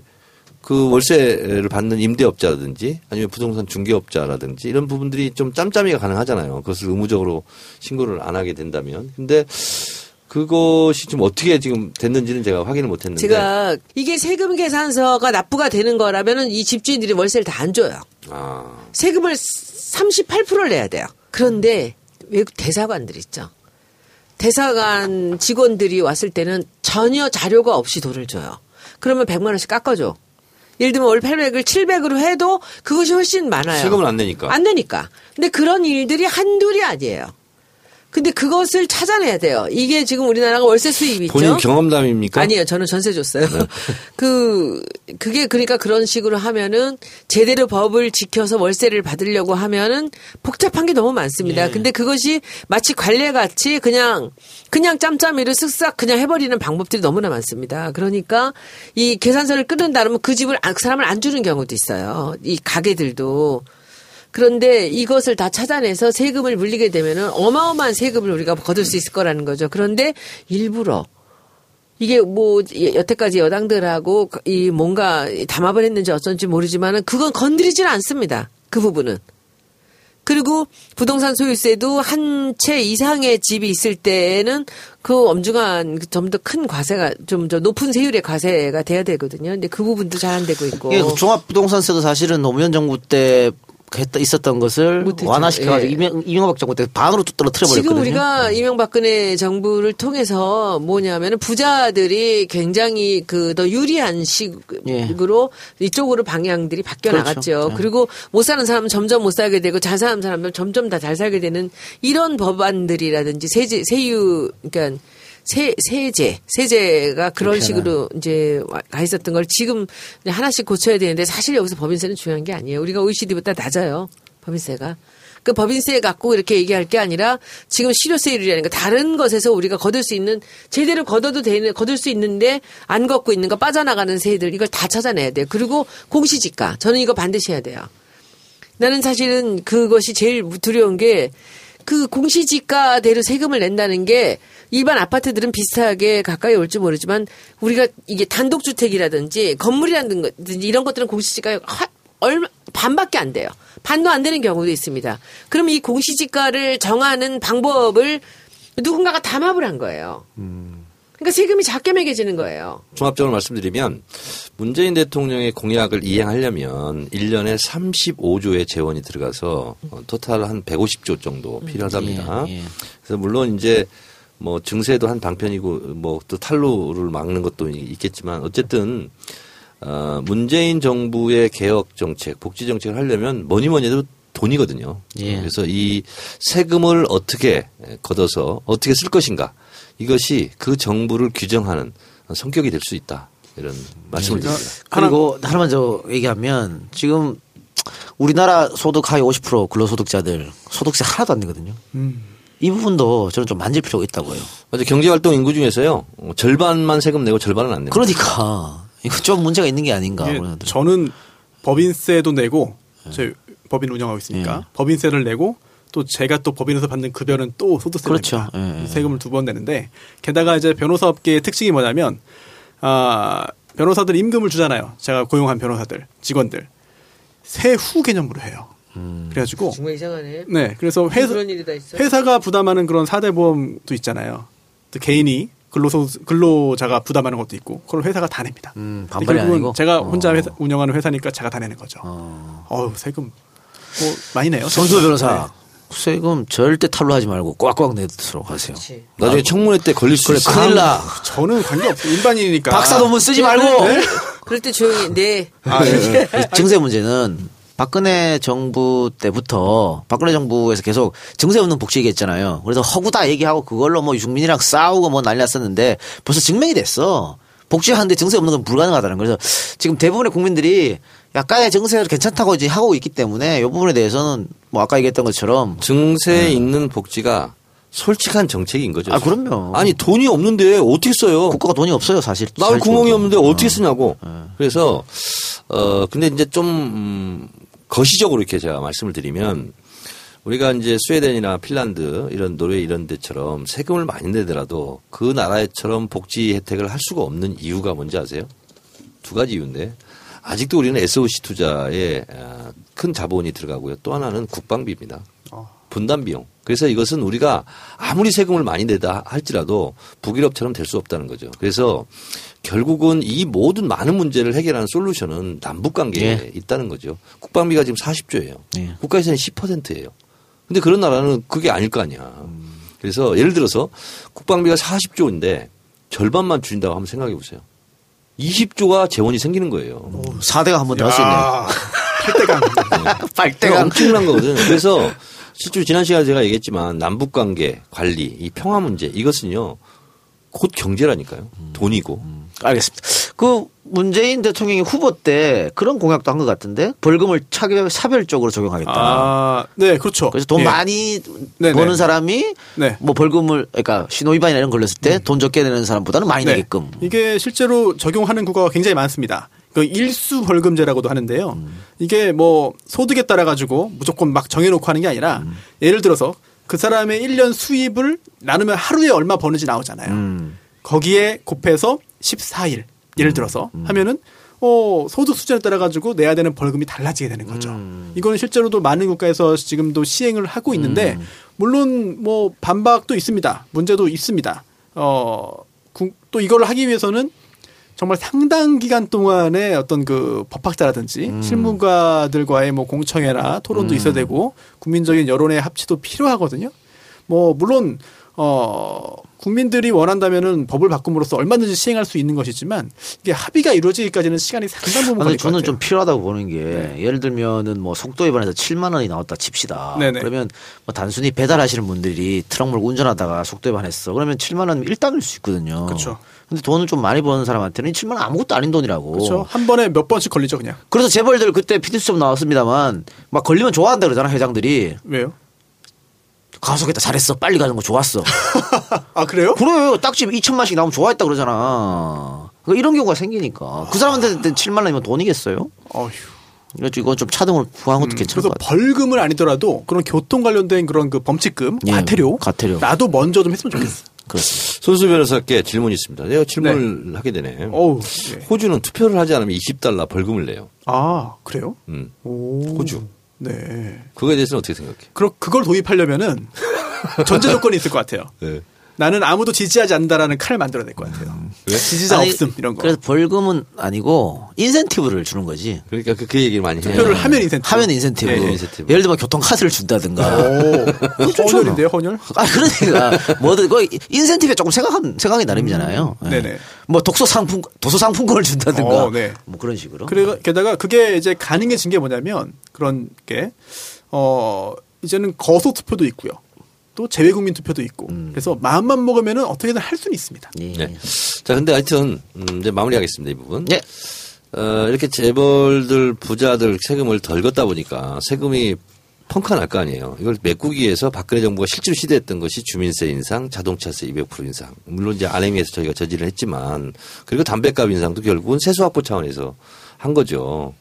그 월세를 받는 임대업자라든지 아니면 부동산 중개업자라든지 이런 부분들이 좀 짬짬이가 가능하잖아요. 그것을 의무적으로 신고를 안 하게 된다면. 근데 그것이 좀 어떻게 지금 됐는지는 제가 확인을 못 했는데. 제가 이게 세금 계산서가 납부가 되는 거라면은 이 집주인들이 월세를 다 안 줘요. 아, 세금을 38%를 내야 돼요. 그런데 외국 대사관들 있죠. 대사관 직원들이 왔을 때는 전혀 자료가 없이 돈을 줘요. 그러면 100만 원씩 깎아줘. 예를 들면 월 800을 700으로 해도 그것이 훨씬 많아요. 세금을 안 내니까. 안 내니까. 근데 그런 일들이 한둘이 아니에요. 근데 그것을 찾아내야 돼요. 이게 지금 우리나라가 월세 수입이 있죠. 본인 경험담입니까? 아니에요. 저는 전세 줬어요. 네. [LAUGHS] 그, 그게 그러니까 그런 식으로 하면은 제대로 법을 지켜서 월세를 받으려고 하면은 복잡한 게 너무 많습니다. 예. 근데 그것이 마치 관례 같이 그냥, 그냥 짬짬이를 쓱싹 그냥 해버리는 방법들이 너무나 많습니다. 그러니까 이 계산서를 끊는다 그러면 그 집을, 안- 그 사람을 안 주는 경우도 있어요. 이 가게들도. 그런데 이것을 다 찾아내서 세금을 물리게 되면은 어마어마한 세금을 우리가 거둘 수 있을 거라는 거죠. 그런데 일부러 이게 뭐 여태까지 여당들하고 이 뭔가 담합을 했는지 어쩐지 모르지만은 그건 건드리지는 않습니다. 그 부분은. 그리고 부동산 소유세도 한 채 이상의 집이 있을 때에는 그 엄중한 좀 더 큰 과세가 좀 더 높은 세율의 과세가 돼야 되거든요. 근데 그 부분도 잘 안 되고 있고. 이게 종합부동산세도 사실은 노무현 정부 때 했다 있었던 것을. 완화시켜가지고 예. 이명, 이명박 정부 때 반으로 뚝 떨어뜨려 버렸거든요. 지금 우리가 이명박근혜 정부를 통해서 뭐냐면은 부자들이 굉장히 그 더 유리한 식으로 이쪽으로 방향들이 바뀌어 그렇죠. 나갔죠. 네. 그리고 못 사는 사람은 점점 못 살게 되고 잘 사는 사람은 점점 다 잘 살게 되는 이런 법안들이라든지 세제 세유 그러니까 세, 세제, 세제가 그런 불편한. 식으로 이제 와- 가 있었던 걸 지금 하나씩 고쳐야 되는데 사실 여기서 법인세는 중요한 게 아니에요. 우리가 OECD보다 낮아요. 법인세가. 그 법인세 갖고 이렇게 얘기할 게 아니라 지금 실효세율이라는 거 다른 것에서 우리가 거둘 수 있는 제대로 걷어도 되는 거둘 수 있는데 안 걷고 있는 거 빠져나가는 세들 이걸 다 찾아내야 돼요. 그리고 공시지가 저는 이거 반드시 해야 돼요. 나는 사실은 그것이 제일 두려운 게 그 공시지가대로 세금을 낸다는 게 일반 아파트들은 비슷하게 가까이 올지 모르지만 우리가 이게 단독주택이라든지 건물이라든지 이런 것들은 공시지가가 하- 얼마 반밖에 안 돼요. 반도 안 되는 경우도 있습니다. 그럼 이 공시지가를 정하는 방법을 누군가가 담합을 한 거예요. 그러니까 세금이 작게 매겨지는 거예요. 종합적으로 말씀드리면 문재인 대통령의 공약을 이행하려면 1년에 35조의 재원이 들어가서 어, 토탈 한 150조 정도 필요하답니다. 예, 예. 그래서 물론 이제 뭐 증세도 한 방편이고 뭐 또 탈루를 막는 것도 있겠지만 어쨌든 어, 문재인 정부의 개혁 정책, 복지 정책을 하려면 뭐니 뭐니 해도 돈이거든요. 예. 그래서 이 세금을 어떻게 걷어서 어떻게 쓸 것인가 이것이 그 정부를 규정하는 성격이 될 수 있다. 이런 말씀을 드립니다. 그리고 하나만 더 얘기하면 지금 우리나라 소득 하위 50% 근로소득자들 소득세 하나도 안 내거든요. 음. 이 부분도 저는 좀 만질 필요가 있다고요. 맞아 경제활동 인구 중에서요 어, 절반만 세금 내고 절반은 안 내요. 그러니까 이거 좀 문제가 있는 게 아닌가. 저는 법인세도 내고 저희 법인 운영하고 있으니까 예. 법인세를 내고 또 제가 또 법인에서 받는 급여는 또 소득세를 그렇죠. 예, 예. 세금을 두 번 내는데 게다가 이제 변호사 업계의 특징이 뭐냐면 아 변호사들 임금을 주잖아요. 제가 고용한 변호사들 직원들 세후 개념으로 해요. 음. 그래가지고 정말 이상하네. 네 그래서 회사 그런 일이 다 있어. 회사가 부담하는 그런 사대 보험도 있잖아요. 또 개인이 근로소 근로자가 부담하는 것도 있고 그걸 회사가 다 냅니다. 음, 결국은 아니고? 제가 어. 혼자 회사, 운영하는 회사니까 제가 다 내는 거죠. 어. 어우 세금 뭐 많이 내요. 손수 변호사 네. 세금 절대 탈루하지 말고 꽉꽉 내도록 하세요. 그렇지. 나중에 청문회 때 걸릴 수 그래 있어. 큰일 나. 저는 관계없어요. 일반인이니까. 박사 논문 쓰지 말고. 네? 그럴 때 조용히 네. 아, 예. 이 증세 문제는 박근혜 정부 때부터 박근혜 정부에서 계속 증세 없는 복지 얘기했잖아요. 그래서 허구다 얘기하고 그걸로 뭐 유승민이랑 싸우고 뭐 난리 났었는데 벌써 증명이 됐어. 복지하는데 증세 없는 건 불가능하다는 거예요. 그래서 지금 대부분의 국민들이 약간의 증세를 괜찮다고 이제 하고 있기 때문에 이 부분에 대해서는 뭐 아까 얘기했던 것처럼 증세에 있는 복지가 솔직한 정책인 거죠. 아, 그럼요. 아니 돈이 없는데 어떻게 써요? 국가가 돈이 없어요 사실. 나올 구멍이. 없는데 어 떻게 어. 쓰냐고. 그래서 어 근데 이제 좀 음, 거시적으로 이렇게 제가 말씀을 드리면 우리가 이제 스웨덴이나 핀란드 이런 노르웨이 이런 데처럼 세금을 많이 내더라도 그 나라처럼 복지 혜택을 할 수가 없는 이유가 뭔지 아세요? 두 가지 이유인데 아직도 우리는 SOC 투자에 아, 큰 자본이 들어가고요. 또 하나는 국방비입니다. 분담 비용. 그래서 이것은 우리가 아무리 세금을 많이 내다 할지라도 북유럽처럼 될 수 없다는 거죠. 그래서 결국은 이 모든 많은 문제를 해결하는 솔루션은 남북 관계에 예. 있다는 거죠. 국방비가 지금 40조예요. 예. 국가 예산이 10%예요. 근데 그런 나라는 그게 아닐 거 아니야. 그래서 예를 들어서 국방비가 40조인데 절반만 줄인다고 한번 생각해 보세요. 20조가 재원이 생기는 거예요. 4대가 한 번 더 할 수 있네요. 아, [LAUGHS] 팔대강. 그러니까 엄청난 거거든. 그래서 실제로 지난 시간에 제가 얘기했지만 남북 관계 관리, 이 평화 문제 이것은요 곧 경제라니까요. 돈이고. 알겠습니다. 그 문재인 대통령이 후보 때 그런 공약도 한 것 같은데 벌금을 차별 사별적으로 적용하겠다. 아, 네, 그렇죠. 그래서 돈 예. 많이 네네. 버는 사람이 네. 뭐 벌금을 그러니까 신호위반이나 이런 거 걸렸을 때돈 적게 내는 사람보다는 많이 네. 내게끔. 이게 실제로 적용하는 국가가 굉장히 많습니다. 그 일수 벌금제라고도 하는데요. 이게 뭐 소득에 따라 가지고 무조건 막 정해놓고 하는 게 아니라 예를 들어서 그 사람의 1년 수입을 나누면 하루에 얼마 버는지 나오잖아요. 음. 거기에 곱해서 14일 예를 들어서 하면은 어 소득 수준에 따라 가지고 내야 되는 벌금이 달라지게 되는 거죠. 이거는 실제로도 많은 국가에서 지금도 시행을 하고 있는데 물론 뭐 반박도 있습니다. 문제도 있습니다. 어 또 이걸 하기 위해서는 정말 상당 기간 동안의 어떤 그 법학자라든지 실무가들과의 뭐 공청회나 토론도 있어야 되고 국민적인 여론의 합치도 필요하거든요. 뭐 물론 어 국민들이 원한다면은 법을 바꿈으로써 얼마든지 시행할 수 있는 것이지만 이게 합의가 이루어지기까지는 시간이 상당 부분 걸릴 것 저는. 좀 필요하다고 보는 게 예를 들면은 뭐 속도 위반해서 7만 원이 나왔다 칩시다. 네네. 그러면 뭐 단순히 배달하시는 분들이 트럭 몰고 운전하다가 속도 위반했어. 그러면 7만 원 일당일 수 있거든요. 그렇죠. 근데 돈을 좀 많이 버는 사람한테는 7만 원 아무것도 아닌 돈이라고. 그렇죠. 한 번에 몇 번씩 걸리죠, 그냥. 그래서 재벌들 그때 피디수첩 나왔습니다만 막 걸리면 좋아한다 그러잖아 회장들이 왜요? 가속했다 잘했어 빨리 가는 거 좋았어 [LAUGHS] 아 그래요? 그래 딱지 2천만씩 나오면 좋아했다 그러잖아 그러니까 이런 경우가 생기니까 그 사람한테는 7만 원이면 돈이겠어요 어휴. 그래서 이건 좀 차등을 구하는 것도 괜찮을 그래서 것 같아요 벌금을 아니더라도 그런 교통 관련된 그런 그 범칙금, 예, 과태료, 과태료. 나도 먼저 좀 했으면 좋겠어. [LAUGHS] 그렇습니다 손수 변호사께 질문이 있습니다. 내가 질문을 하게 되네. 어우. 예. 호주는 투표를 하지 않으면 20달러 벌금을 내요. 아 그래요? 음. 오. 호주. 네. 그거에 대해서는 어떻게 생각해? 그럼 그걸 도입하려면은 전제 조건이 있을 것 같아요. 네. 나는 아무도 지지하지 않는다라는 칼을 만들어낼 것 같아요. 왜? 지지자 아니, 없음 이런 거. 그래서 벌금은 아니고 인센티브를 주는 거지 그러니까 그, 그 얘기를 많이 해요. 투표를 하면 인센티브. 하면 인센티브 예, 예. 인센티브. 예를 들면 교통카드를 준다든가. 헌혈인데요, 헌혈? 아, 그러니까 뭐든 그 인센티브에 조금 생각한 생각이 나름이잖아요. 음, 네네. 뭐 독서 상품 도서 상품권을 준다든가 어, 네. 뭐 그런 식으로. 그래 게다가 그게 이제 가능해진 게 뭐냐면 그런 게 어, 이제는 거소 투표도 있고요. 또 재외국민 투표도 있고. 그래서 마음만 먹으면은 어떻게든 할 수는 있습니다. 예. 네. 자, 근데 하여튼, 음, 이제 마무리하겠습니다, 이 부분. 예. 어, 이렇게 재벌들, 부자들 세금을 덜 걷다 보니까 세금이 펑크가 날거 아니에요. 이걸 메꾸기 위해서 박근혜 정부가 실제로 시도했던 것이 주민세 인상, 자동차세 200% 인상. 물론 이제 안행위에서 저희가 저지를 했지만 그리고 담배값 인상도 결국은 세수 확보 차원에서 한 거죠.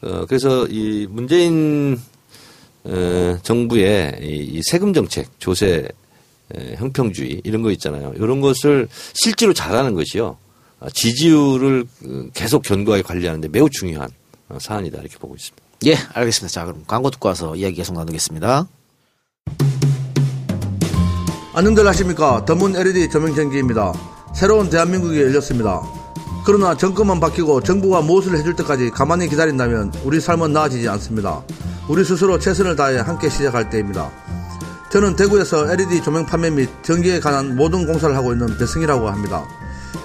어, 그래서 이 문재인 어, 정부의 이, 이 세금 정책, 조세 에, 형평주의 이런 거 있잖아요. 이런 것을 실제로 잘하는 것이요. 아, 지지율을 어, 계속 견고하게 관리하는데 매우 중요한 어, 사안이다 이렇게 보고 있습니다. 예, 알겠습니다. 자, 그럼 광고 듣고 와서 이야기 계속 나누겠습니다. 안녕들 하십니까 더문 LED 조명전기입니다 새로운 대한민국이 열렸습니다 그러나 정권만 바뀌고 정부가 무엇을 해줄 때까지 가만히 기다린다면 우리 삶은 나아지지 않습니다. 우리 스스로 최선을 다해 함께 시작할 때입니다. 저는 대구에서 LED 조명 판매 및 전기에 관한 모든 공사를 하고 있는 배승이라고 합니다.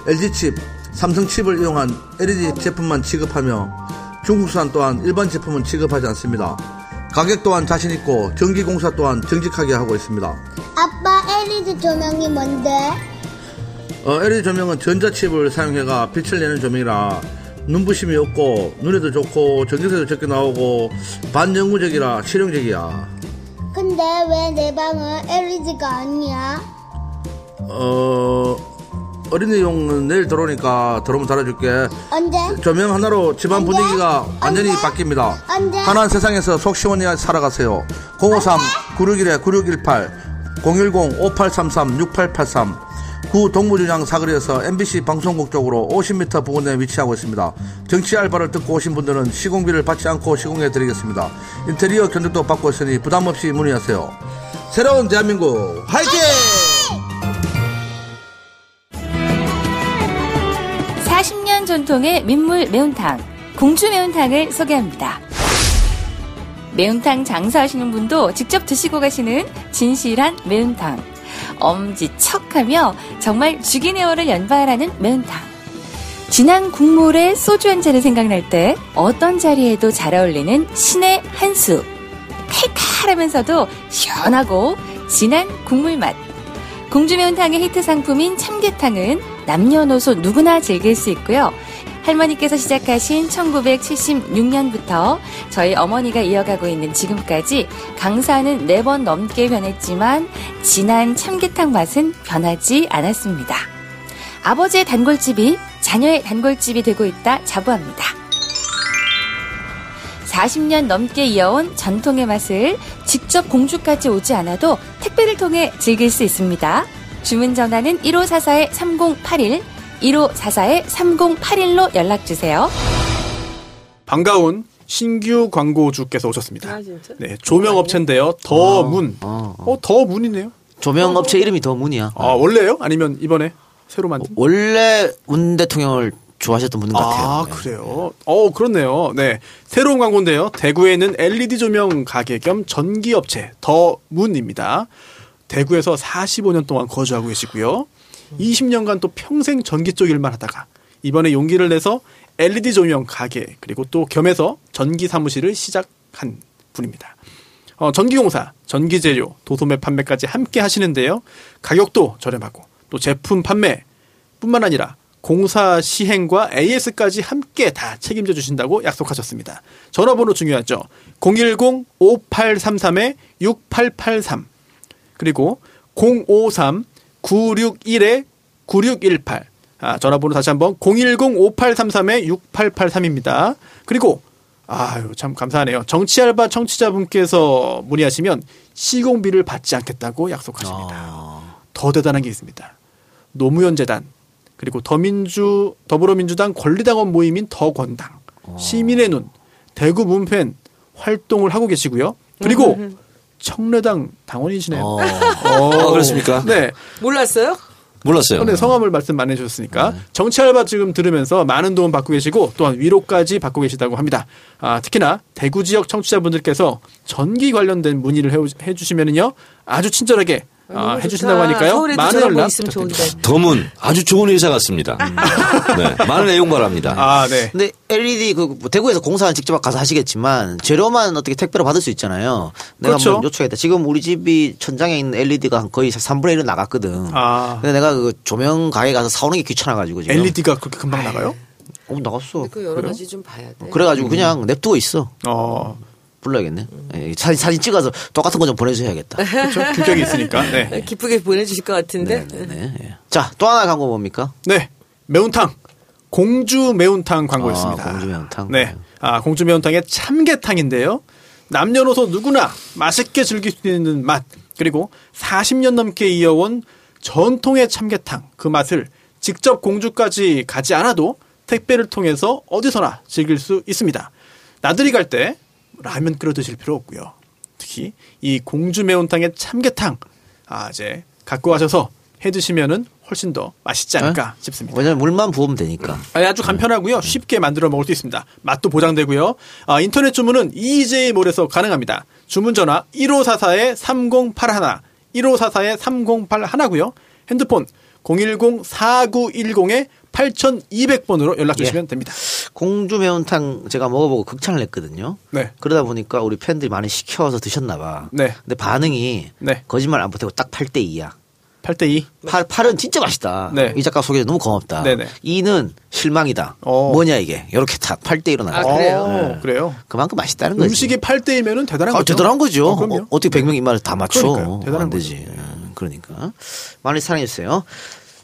LG칩, 삼성칩을 이용한 LED 제품만 취급하며 중국산 또한 일반 제품은 취급하지 않습니다. 가격 또한 자신 있고 전기공사 또한 정직하게 하고 있습니다. 아빠 LED 조명이 뭔데? 어, LED 조명은 전자칩을 사용해가 빛을 내는 조명이라 눈부심이 없고 눈에도 좋고 전기세도 적게 나오고 반영구적이라 실용적이야. 근데 왜 내 방은 LED가 아니야? 어 어린이용은 내일 들어오니까 들어오면 달아줄게. 언제? 조명 하나로 집안 안 돼? 분위기가 안 완전히 돼? 바뀝니다. 안 돼? 편한 세상에서 속 시원히 살아가세요. 053 961 9618 010 5833 6883 구 동부준양 사거리에서 MBC 방송국 쪽으로 50m 부근 내에 위치하고 있습니다. 정치 알바를 듣고 오신 분들은 시공비를 받지 않고 시공해 드리겠습니다. 인테리어 견적도 받고 있으니 부담 없이 문의하세요. 새로운 대한민국 화이팅! 40년 전통의 민물 매운탕, 공주 매운탕을 소개합니다. 매운탕 장사하시는 분도 직접 드시고 가시는 진실한 매운탕. 엄지척하며 정말 죽이네어를 연발하는 매운탕. 진한 국물에 소주 한 잔이 생각날 때 어떤 자리에도 잘 어울리는 신의 한 수. 칼칼하면서도 시원하고 진한 국물 맛. 공주 매운탕의 히트 상품인 참게탕은 남녀노소 누구나 즐길 수 있고요. 할머니께서 시작하신 1976년부터 저희 어머니가 이어가고 있는 지금까지 강사는 4번 넘게 변했지만 진한 참게탕 맛은 변하지 않았습니다. 아버지의 단골집이 자녀의 단골집이 되고 있다 자부합니다. 40년 넘게 이어온 전통의 맛을 직접 공주까지 오지 않아도 택배를 통해 즐길 수 있습니다. 주문 전화는 1544-3081, 1544-3081로 연락주세요. 반가운 신규 광고주께서 오셨습니다. 아? 네, 조명업체인데요. 더문. 어, 어, 더문이네요. 조명업체 이름이 더 문이야. 아, 원래요? 아니면 이번에 새로 만든? 원래 문 대통령을 좋아하셨던 분 같아요. 아, 네. 그래요? 어, 그렇네요. 네. 새로운 광고인데요. 대구에 있는 LED 조명 가게 겸 전기업체 더문입니다. 대구에서 45년 동안 거주하고 계시고요. 20년간 또 평생 전기 쪽 일만 하다가 이번에 용기를 내서 LED 조명 가게 그리고 또 겸해서 전기 사무실을 시작한 분입니다. 어, 전기공사, 전기재료, 도소매 판매까지 함께 하시는데요. 가격도 저렴하고 또 제품 판매뿐만 아니라 공사 시행과 AS까지 함께 다 책임져 주신다고 약속하셨습니다. 전화번호 중요하죠. 010-5833-6883 그리고 053-961-9618 아, 전화번호 다시 한번 010-5833-6883입니다. 그리고 아유 참 감사하네요. 정치알바 청취자분께서 문의하시면 시공비를 받지 않겠다고 약속하십니다. 아. 더 대단한 게 있습니다. 노무현 재단 그리고 더민주 더불어민주당 권리당원 모임인 더권당 시민의 눈 대구 문펜 활동을 하고 계시고요. 그리고 청래당 당원이시네요. 어. [LAUGHS] 어, 그렇습니까? 네. 몰랐어요? 몰랐어요. 네, 성함을 말씀 많이 해주셨으니까 정치 알바 지금 들으면서 많은 도움 받고 계시고 또한 위로까지 받고 계시다고 합니다. 아, 특히나 대구 지역 청취자분들께서 전기 관련된 문의를 해- 해주시면은요 아주 친절하게 아, 해주신다고. 하니까요. 많은 연락 있으면 부탁드립니다. 좋은데. 더문 아주 좋은 회사 같습니다. 네, 많은 애용 바랍니다. 아, 네. 근데 LED 그뭐 대구에서 공사는 직접 가서 하시겠지만 재료만 어떻게 택배로 받을 수 있잖아요. 내가 그렇죠. 한번 요청했다. 지금 우리 집이 천장에 있는 LED가 거의 3분의 1은 나갔거든. 아. 근데 내가 그 조명 가게 가서 사오는 게 귀찮아가지고 지금. LED가 그렇게 금방 나가요? 어 나갔어. 그 여러 가지 좀 봐야 돼. 그래가지고 그냥 냅두고 있어. 어. 불러야겠네. 예, 사진 사진 찍어서 똑같은 거 좀 보내줘야겠다. [LAUGHS] 그렇죠. 규격이 있으니까. 네. 기쁘게 보내주실 것 같은데. 네. 예. 자 또 하나 광고 뭡니까? 네. 매운탕. 공주 매운탕 광고였습니다. 아, 공주 매운탕. 네. 아, 공주 매운탕의 참게탕인데요. 남녀노소 누구나 맛있게 즐길 수 있는 맛, 그리고 40년 넘게 이어온 전통의 참게탕, 그 맛을 직접 공주까지 가지 않아도 택배를 통해서 어디서나 즐길 수 있습니다. 나들이 갈 때 라면 끓여 드실 필요 없고요. 특히 이 공주 매운탕의 참게탕, 아, 이제 갖고 가셔서 해 드시면은 훨씬 더 맛있지 않을까 싶습니다. 왜냐면 물만 부으면 되니까. 아, 아주 간편하고요. 쉽게 만들어 먹을 수 있습니다. 맛도 보장되고요. 아, 인터넷 주문은 EJ몰에서 가능합니다. 주문 전화 1544-3081, 1544-3081고요. 핸드폰 010-4910-8200번으로 연락 주시면 됩니다. 공주 매운탕 제가 먹어보고 극찬을 했거든요. 네. 그러다 보니까 우리 팬들이 많이 시켜서 드셨나 봐. 네. 근데 반응이 네. 거짓말 안 보태고 딱 8대 2야. 8대2. 팔, 팔은 진짜 맛있다. 네. 이 작가 소개해 너무 고맙다. 네네. 2는 실망이다. 어. 뭐냐 이게. 이렇게 딱 8대 1로 나가. 아, 그래요? 어, 그래요. 그만큼 맛있다는 거지. 음식이 8대이면은 대단한 아, 거죠. 대단한 거죠. 어, 그럼요. 어, 떻게 100명 입맛을 다 맞춰. 그러니까요. 대단한 안 되지. 음, 그러니까. 많이 사랑해 주세요.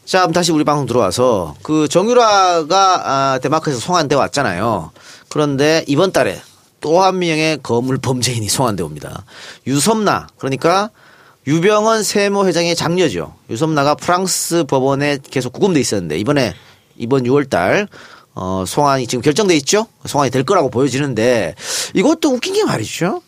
자, 그럼 다시 우리 방송 들어와서 그 정유라가 아, 데마크에서 송환돼 왔잖아요. 그런데 이번 달에 또 한 명의 거물 범죄인이 송환돼 옵니다. 유섬나 그러니까 유병헌 세모 회장의 장녀죠. 유섬나가 프랑스 법원에 계속 구금돼 있었는데 이번에 이번 6월달 어, 송환이 지금 결정돼 있죠. 송환이 될 거라고 보여지는데 이것도 웃긴 게 말이죠.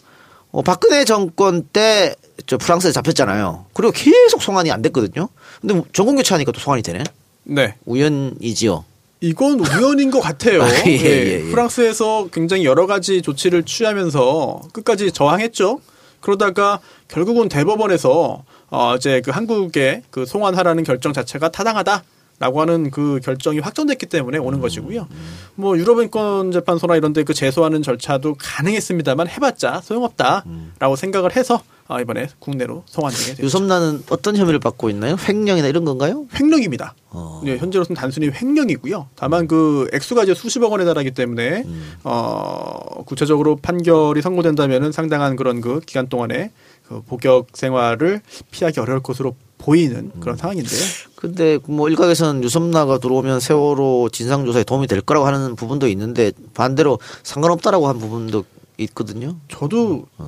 어, 박근혜 정권 때 저 프랑스에 잡혔잖아요. 그리고 계속 송환이 안 됐거든요. 근데 정권 교체하니까 또 송환이 되네. 네. 우연이지요. 이건 우연인 것 같아요. [LAUGHS] 아, 예, 네. 예, 예. 프랑스에서 굉장히 여러 가지 조치를 취하면서 끝까지 저항했죠. 그러다가 결국은 대법원에서 어 이제 그 한국에 그 송환하라는 결정 자체가 타당하다. 라고 하는 그 결정이 확정됐기 때문에 오는 것이고요. 뭐 유럽인권 재판소나 이런 데 그 제소하는 절차도 가능했습니다만 해봤자 소용없다라고 생각을 해서 아, 이번에 국내로 송환되게 됐죠. 유섬나는 어떤 혐의를 받고 있나요? 횡령이나 이런 건가요? 횡령입니다. 어. 예, 현재로서는 단순히 횡령이고요. 다만 그 액수가 이제 수십억 원에 달하기 때문에 음. 어 구체적으로 판결이 선고된다면은 상당한 그런 그 기간 동안에 그 복역 생활을 피하기 어려울 것으로 보이는 그런 음. 상황인데요. 근데 뭐 일각에서는 유섬나가 들어오면 세월호 진상조사에 도움이 될 거라고 하는 부분도 있는데 반대로 상관없다라고 한 부분도 있거든요. 저도 어.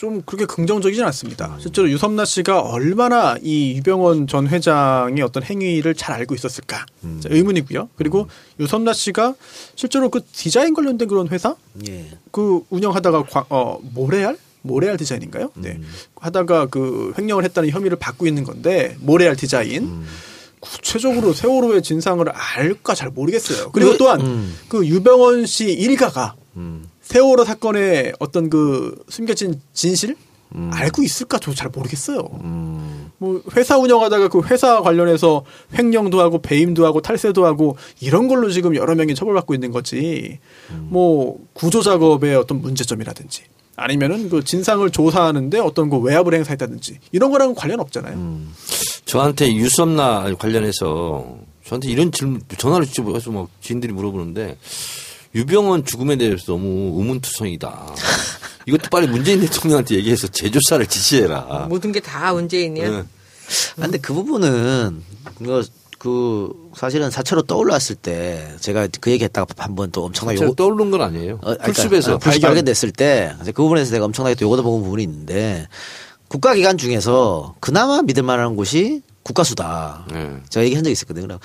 좀 그렇게 긍정적이진 않습니다. 실제로 유섬나 씨가 얼마나 이 유병원 전 회장의 어떤 행위를 잘 알고 있었을까 음. 자, 의문이고요. 그리고 유섬나 씨가 실제로 그 디자인 관련된 그런 회사 예. 그 운영하다가 과- 어 모레알 모레알 디자인인가요? 네. 하다가 그 횡령을 했다는 혐의를 받고 있는 건데 모레알 디자인. 구체적으로 세월호의 진상을 알까 잘 모르겠어요. 그리고 왜- 또한 음. 그 유병원 씨 일가가 음. 세월호 사건의 어떤 그 숨겨진 진실 음. 알고 있을까 저도 잘 모르겠어요. 뭐 회사 운영하다가 그 회사 관련해서 횡령도 하고 배임도 하고 탈세도 하고 이런 걸로 지금 여러 명이 처벌받고 있는 거지. 음. 뭐 구조 작업의 어떤 문제점이라든지 아니면은 그 진상을 조사하는데 어떤 그 외압을 행사했다든지 이런 거랑은 관련 없잖아요. 음. 저한테 유섬나 관련해서 저한테 이런 질문 전화를 해서 막 지인들이 물어보는데 유병헌 죽음에 대해서 너무 의문투성이다. [LAUGHS] 이것도 빨리 문재인 대통령한테 얘기해서 재조사를 지시해라. 모든 게 다 문재인이야. 네. 아, 근데 그 부분은 그, 그 사실은 사체로 떠올랐을 때 제가 그 얘기했다가 한 번 또 엄청나게 요거- 떠오른 건 아니에요. 어, 그러니까, 풀숲에서 어, 풀숲 발견됐을 때 이제 그 부분에서 내가 엄청나게 또 요거도 먹은 부분이 있는데 국가기관 중에서 그나마 믿을 만한 곳이 국가수다. 네. 제가 얘기한 적이 있었거든요.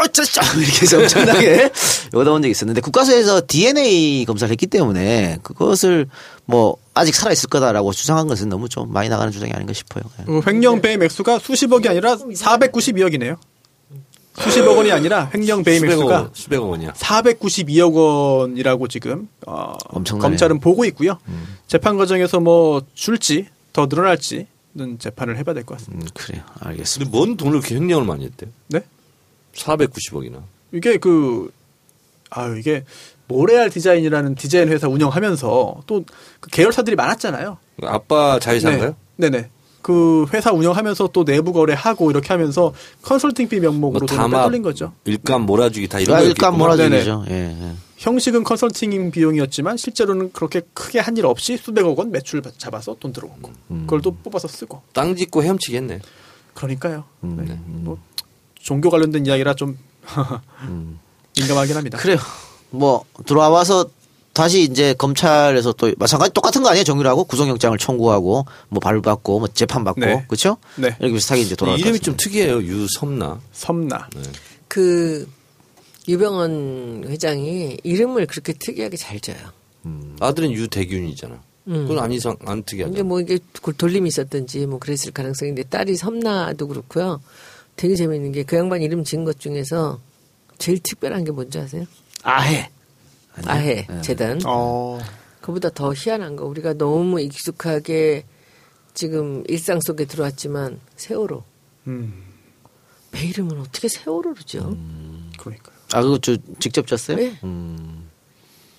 어쩌죠 [LAUGHS] 이렇게 해서 엄청나게 [LAUGHS] 요거다 본 적이 있었는데 국가수에서 DNA 검사를 했기 때문에 그것을 뭐 아직 살아 있을 거다라고 주장한 것은 너무 좀 많이 나가는 주장이 아닌가 싶어요. 예. 그 횡령 배임 액수가 수십억이 아니라 492억이네요. 수십억 원이 아니라 횡령 배임 액수가 원, 수백억 원이야. 492억 원이라고 지금 어, 엄청나네요. 검찰은 보고 있고요. 재판 과정에서 뭐 줄지 더 늘어날지는 재판을 해봐야 될 것 같습니다. 음, 그래요. 알겠습니다. 근데 뭔 돈을 이렇게 횡령을 많이 했대요? 네? 490억이나. 이게 그 아유 이게 모레알 디자인이라는 디자인 회사 운영하면서 또 그 계열사들이 많았잖아요. 아빠 자회사인가요? 네. 네네. 그 회사 운영하면서 또 내부 거래하고 이렇게 하면서 컨설팅비 명목으로 뭐 돈을 담합, 빼돌린 거죠. 일감 몰아주기 다 이런 거 일감. 몰아주기죠. 예, 예. 형식은 컨설팅 비용이었지만 실제로는 그렇게 크게 한 일 없이 수백억 원 매출 잡아서 돈 들어오고 그걸 또 뽑아서 쓰고 땅 짓고 헤엄치겠네. 그러니까요. 네. 뭐 종교 관련된 이야기라 좀 민감하긴 합니다. 그래요. 뭐 들어와서 다시 이제 검찰에서 또 마찬가지 똑같은 거 아니에요? 정유라고 구속영장을 청구하고 뭐 발부받고 뭐 재판 받고 네. 그렇죠? 네. 이렇게 비슷하게 이제 돌아갈 것 이름이 좀. 특이해요. 유섬나. 섬나. 그 유병헌 회장이 이름을 그렇게 특이하게 잘 져요. 아들은 유대균이잖아. 그건 안 이상 안 특이하죠. 이제 뭐 이게 골- 돌림이 있었든지 뭐 그랬을 가능성인데 딸이 섬나도 그렇고요. 되게 재밌는 게 그 양반 이름 지은 것 중에서 제일 특별한 게 뭔지 아세요? 아해. 아해 재단. 어. 그보다 더 희한한 거 우리가 너무 익숙하게 지금 일상 속에 들어왔지만 세월호. 음. 배 이름은 어떻게 세월호로죠? 그러니까요. 아 그거 저 직접 졌어요? 네.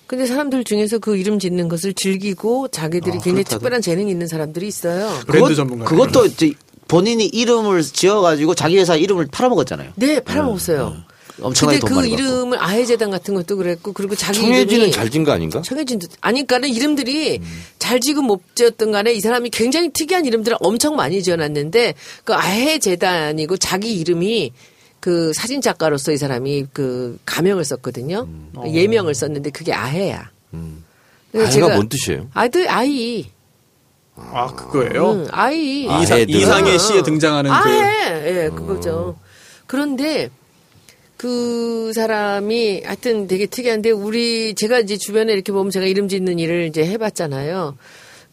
근데 사람들 중에서 그 이름 짓는 것을 즐기고 자기들이 아, 굉장히 그렇다더라. 특별한 재능이 있는 사람들이 있어요. 브랜드 전문가. 그것도 이제 본인이 이름을 지어가지고 자기 회사 이름을 팔아먹었잖아요. 네, 팔아먹었어요. 엄청나게 근데 돈그 많이 받고. 이름을 아해재단 같은 것도 그랬고 그리고 자기 청해진은 잘진거 아닌가? 청해진도 아니 그러니까는 이름들이 음. 잘 지금 못 지었던 간에 이 사람이 굉장히 특이한 이름들을 엄청 많이 지어놨는데 그 아해재단이고 자기 이름이 그 사진 작가로서 이 사람이 그 가명을 썼거든요. 음. 예명을 썼는데 그게 아해야. 아이가 제가 뭔 뜻이에요? 아들 아이. 아 그거예요. 응, 아이. 아, 이상. 이상의 시에 등장하는 그 아해. 예, 그거죠. 그런데 그 사람이 하여튼 되게 특이한데 우리 제가 이제 주변에 이렇게 보면 제가 이름 짓는 일을 이제 해봤잖아요.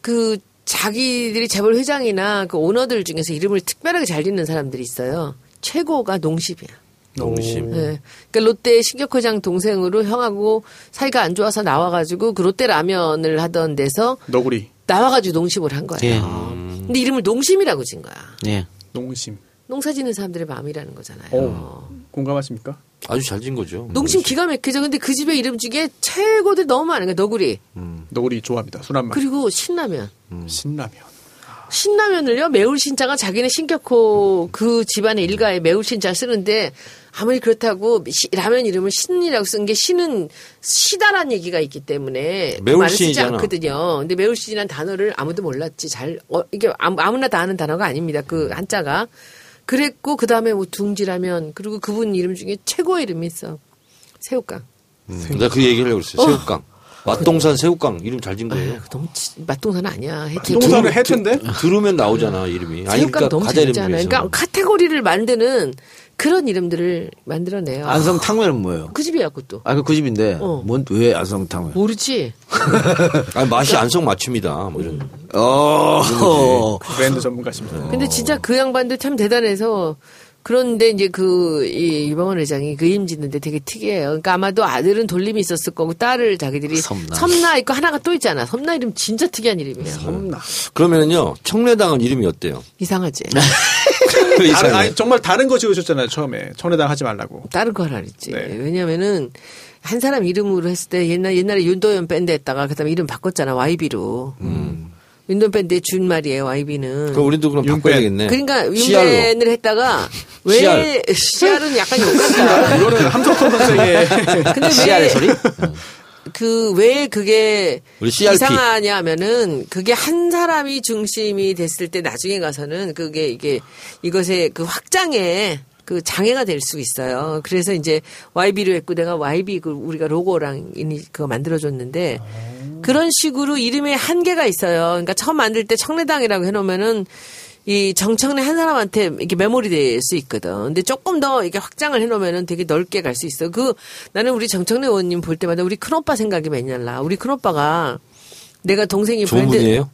그 자기들이 재벌 회장이나 그 오너들 중에서 이름을 특별하게 잘 짓는 사람들이 있어요. 최고가 농심이야. 농심. 예. 그러니까 롯데 신격 회장 동생으로 형하고 사이가 안 좋아서 나와가지고 그 롯데 라면을 하던 데서 너구리, 나와가지고 농심을 한 거예요. 예. 근데 이름을 농심이라고 진 거야. 예. 농심. 농사 짓는 사람들의 마음이라는 거잖아요. 오, 공감하십니까? 아주 잘 진 거죠. 농심 기가 막히죠. 근데 그 집의 이름 중에 최고들 너무 많은 거야. 너구리. 너구리 좋아합니다. 순한 맛. 그리고 신라면. 신라면. 신라면을요, 매울 신자가 자기네 신격호 그 집안의 일가에 매울 신자 쓰는데 아무리 그렇다고 시- 라면 이름을 신이라고 쓴 게 신은 시다란 얘기가 있기 때문에 그 매울 말을 쓰지. 않거든요. 근데 매울 신이라는 단어를 아무도 몰랐지. 잘, 어, 이게 아무, 아무 나 다 아는 단어가 아닙니다. 그 한자가. 그랬고, 그 다음에 뭐 둥지라면, 그리고 그분 이름 중에 최고의 이름이 있어. 새우깡. 음, 내가 그 얘기를 하려고 그랬어요. 새우깡. 맛동산 새우깡 이름 잘진 거예요. 아유, 너무 치- 맛동산 아니야. 해티. 동산은 해텐데? 들으면 나오잖아 이름이. 아니 새우깡 그러니까 너무. 중에서. 그러니까 카테고리를 만드는 그런 이름들을 만들어내요. 안성 탕면은 뭐예요? 그 집이야, 그것도. 아, 그, 그 집인데, 어. 뭔, 왜 안성 탕면? 모르지? [LAUGHS] 아니, 맛이 안성 맞춤이다. 뭐 이런. 어, [LAUGHS] 브랜드 전문가십니다. 근데 진짜 그 양반도 참 대단해서 그런데 이제 그, 이, 유병헌 회장이 그 이름 짓는데 되게 특이해요. 그러니까 아마도 아들은 돌림이 있었을 거고 딸을 자기들이 섬나. 있고 하나가 또 있잖아. 섬나 이름 진짜 특이한 이름이에요. 섬나. 그러면은요 청래당은 이름이 어때요? 이상하지? [LAUGHS] 그 다른. 아니, 정말 다른 거 지으셨잖아요, 처음에. 청래당 하지 말라고. 다른 거 하라 그랬지. 네. 왜냐면은 한 사람 이름으로 했을 때 옛날 옛날에 윤도현 밴드 했다가 그 다음에 이름 바꿨잖아 YB로. 윤도현 밴드의 준 말이에요 YB는. 그럼 우리도 그럼 바꿔야 되겠네. 그러니까. 윤밴을 했다가 왜 CR은 약간 욕같다. 이거는 함석헌 선생의 [LAUGHS] 근데 씨알의 소리? 그왜 그게 우리 CRP. 이상하냐면은 그게 한 사람이 중심이 됐을 때 나중에 가서는 그게 이게 이것의 그 확장에 그 장애가 될 수 있어요. 그래서 이제 YB로 했고 내가 YB 그 우리가 로고랑 이니 그거 만들어줬는데 그런 식으로 이름에 한계가 있어요. 그러니까 처음 만들 때 청래당이라고 해놓으면은 이 정청래 한 사람한테 이렇게 메모리 될 수 있거든. 근데 조금 더 이렇게 확장을 해놓으면은 되게 넓게 갈 수 있어. 그 나는 우리 정청래 의원님 볼 때마다 우리 큰오빠 생각이 맨날 나. 우리 큰오빠가 내가 동생이 좋은 브랜드- 분이에요?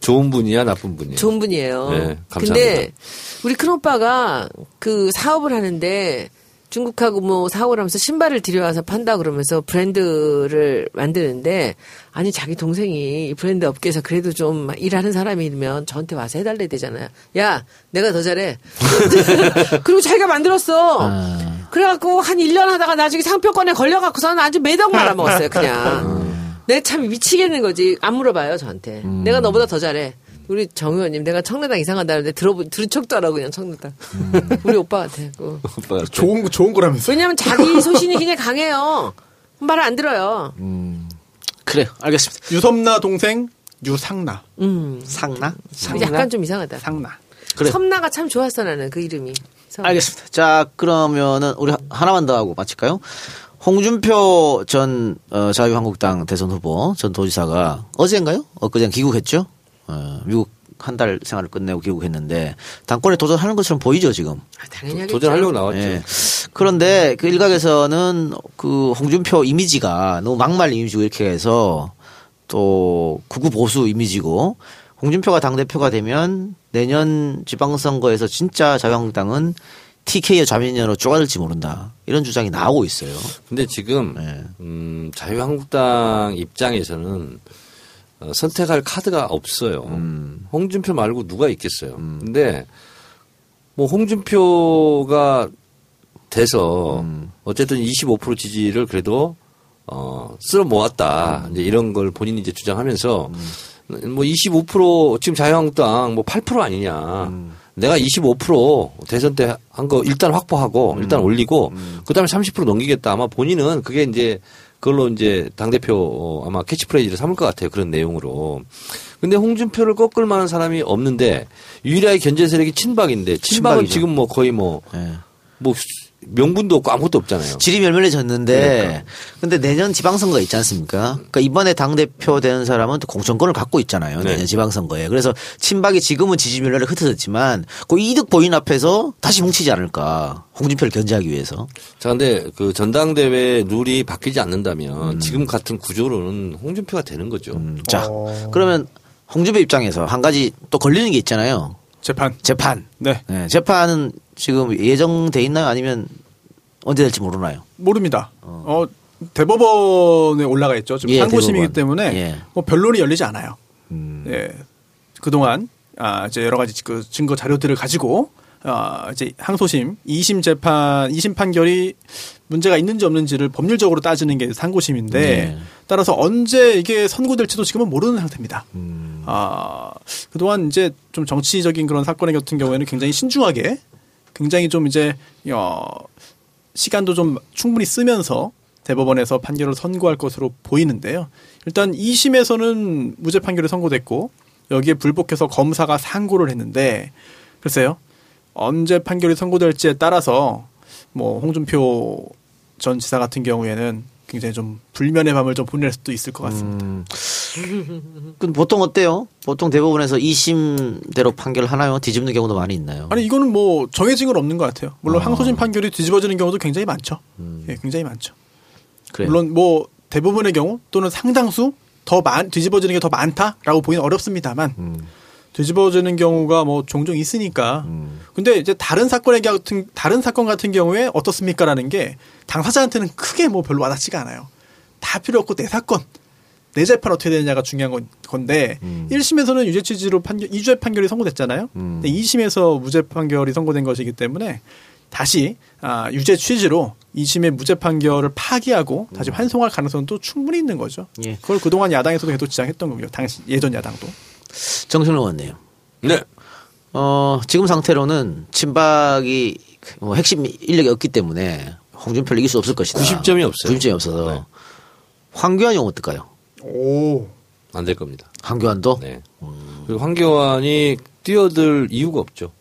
좋은 분이야 나쁜 분이에요? 좋은 분이에요. 네, 감사합니다. 근데 우리 큰오빠가 그 사업을 하는데 중국하고 뭐 사업을 하면서 신발을 들여와서 판다 그러면서 브랜드를 만드는데 아니 자기 동생이 이 브랜드 업계에서 그래도 좀 일하는 사람이면 저한테 와서 해달래야 되잖아요. 야 내가 더 잘해. [LAUGHS] 그리고 자기가 만들었어. 그래갖고 한 1년 하다가 나중에 상표권에 걸려갖고서는 아주 매덕 말아먹었어요 그냥. 내가 참 미치겠는 거지. 안 물어봐요 저한테. 내가 너보다 더 잘해. 우리 정 의원님 내가 청래당 이상하다는데 들어보 들은 척도 안 하고 그냥 청래당. 우리 오빠 같아. 그. [LAUGHS] 오빠가 좋은, 거- 좋은 거라면서. 왜냐면 자기 [LAUGHS] 소신이 굉장히 강해요. 말을 안 들어요. 그래, 알겠습니다. 유섬나 동생 유상나. 음. 상나? 약간 좀 이상하다. 상나. 그래. 섬나가 참 좋았어 나는 그 이름이. 섬. 알겠습니다. 자, 그러면은 우리 하- 하나만 더 하고 마칠까요? 홍준표 전 어, 자유한국당 대선 후보 전 도지사가 어제인가요? 엊그제 귀국했죠? 어, 미국 한 달 생활을 끝내고 귀국했는데 당권에 도전하는 것처럼 보이죠 지금. 아, 당연히. 도전하려고 나왔죠. 예. 그런데 그 일각에서는 그 홍준표 이미지가 너무 막말 이미지고 이렇게 해서 또 극우 보수 이미지고 홍준표가 당 대표가 되면 내년 지방선거에서 진짜 자유한국당은 TK의 좌면연으로 쪼가들지 모른다. 이런 주장이 나오고 있어요. 근데 지금 네. 음, 자유한국당 입장에서는 어, 선택할 카드가 없어요. 음. 홍준표 말고 누가 있겠어요. 근데 뭐 홍준표가 돼서 음. 어쨌든 25% 지지를 그래도 어, 쓸어 모았다. 이제 이런 걸 본인이 이제 주장하면서 뭐25% 지금 자유한국당 뭐 8% 아니냐. 내가 25% 대선 때 한 거 일단 확보하고 일단 올리고 그다음에 30% 넘기겠다. 아마 본인은 그게 이제 그걸로 이제 당대표 어, 아마 캐치프레이즈를 삼을 것 같아요. 그런 내용으로. 근데 홍준표를 꺾을 만한 사람이 없는데 유일하게 견제 세력이 친박인데 친박은 친박이죠. 지금 뭐 거의 뭐 예. 뭐 명분도 없고 아무것도 없잖아요. 질이 멸멸해졌는데 근데 내년 지방선거 있지 않습니까? 그러니까 이번에 당 대표 되는 사람은 또 공천권을 갖고 있잖아요. 네. 내년 지방선거에. 그래서 친박이 지금은 지지율이 흩어졌지만 그 이득 보인 앞에서 다시 뭉치지 않을까. 홍준표를 견제하기 위해서. 자, 근데 그 전당대회 룰이 바뀌지 않는다면 지금 같은 구조로는 홍준표가 되는 거죠. 음, 자, 그러면 홍준표 입장에서 한 가지 또 걸리는 게 있잖아요. 재판. 재판. 네. 네, 재판은 지금 예정돼 있나요? 아니면 언제 될지 모르나요? 모릅니다. 어, 대법원에 올라가 있죠. 지금 예, 상고심이기 대법원. 때문에 예. 음. 뭐 변론이 열리지 않아요. 예. 그동안 아, 이제 여러 가지 그 증거 자료들을 가지고 아, 이제 항소심 2심 재판 2심 판결이 문제가 있는지 없는지를 법률적으로 따지는 게 상고심인데 네. 따라서 언제 이게 선고될지도 지금은 모르는 상태입니다. 음. 아, 그동안 이제 좀 정치적인 그런 사건의 같은 경우에는 굉장히 신중하게 굉장히 좀 이제 어, 시간도 좀 충분히 쓰면서 대법원에서 판결을 선고할 것으로 보이는데요. 일단 2심에서는 무죄 판결이 선고됐고 여기에 불복해서 검사가 상고를 했는데 글쎄요. 언제 판결이 선고될지에 따라서 뭐 홍준표 전 지사 같은 경우에는 굉장히 좀 불면의 밤을 좀 보낼 수도 있을 것 같습니다. [LAUGHS] 그 보통 어때요? 보통 대법원에서 2심대로 판결 하나요? 뒤집는 경우도 많이 있나요? 아니 이거는 뭐 정해진 건 없는 것 같아요. 물론 아. 항소심 판결이 뒤집어지는 경우도 굉장히 많죠. 음. 예, 굉장히 많죠. 그래요. 물론 뭐 대부분의 경우 또는 상당수 더 많, 뒤집어지는 게 더 많다라고 보기는 어렵습니다만 음. 뒤집어지는 경우가 뭐 종종 있으니까. 근데 이제 다른 사건의 같은 다른 사건 같은 경우에 어떻습니까라는 게 당사자한테는 크게 뭐 별로 와닿지가 않아요. 다 필요 없고 내 사건 내 재판 어떻게 되느냐가 중요한 건, 건데 음. 1심에서는 유죄 취지로 판결 2주의 판결이 선고됐잖아요. 음. 근데 2심에서 무죄 판결이 선고된 것이기 때문에 다시 아, 유죄 취지로 2심의 무죄 판결을 파기하고 다시 환송할 가능성도 충분히 있는 거죠. 음. 예. 그걸 그동안 야당에서도 계속 주장했던 거고요. 당시 예전 야당도. 정신을 원네요. 네. 어, 지금 상태로는 친박이 뭐 핵심 인력이 없기 때문에 홍준표를 이길 수 없을 것이다. 90점이 없어요. 90점이 없어서. 네. 황교안이 오면 어떨까요? 오. 안 될 겁니다. 황교안도? 네. 그리고 황교안이 뛰어들 이유가 없죠.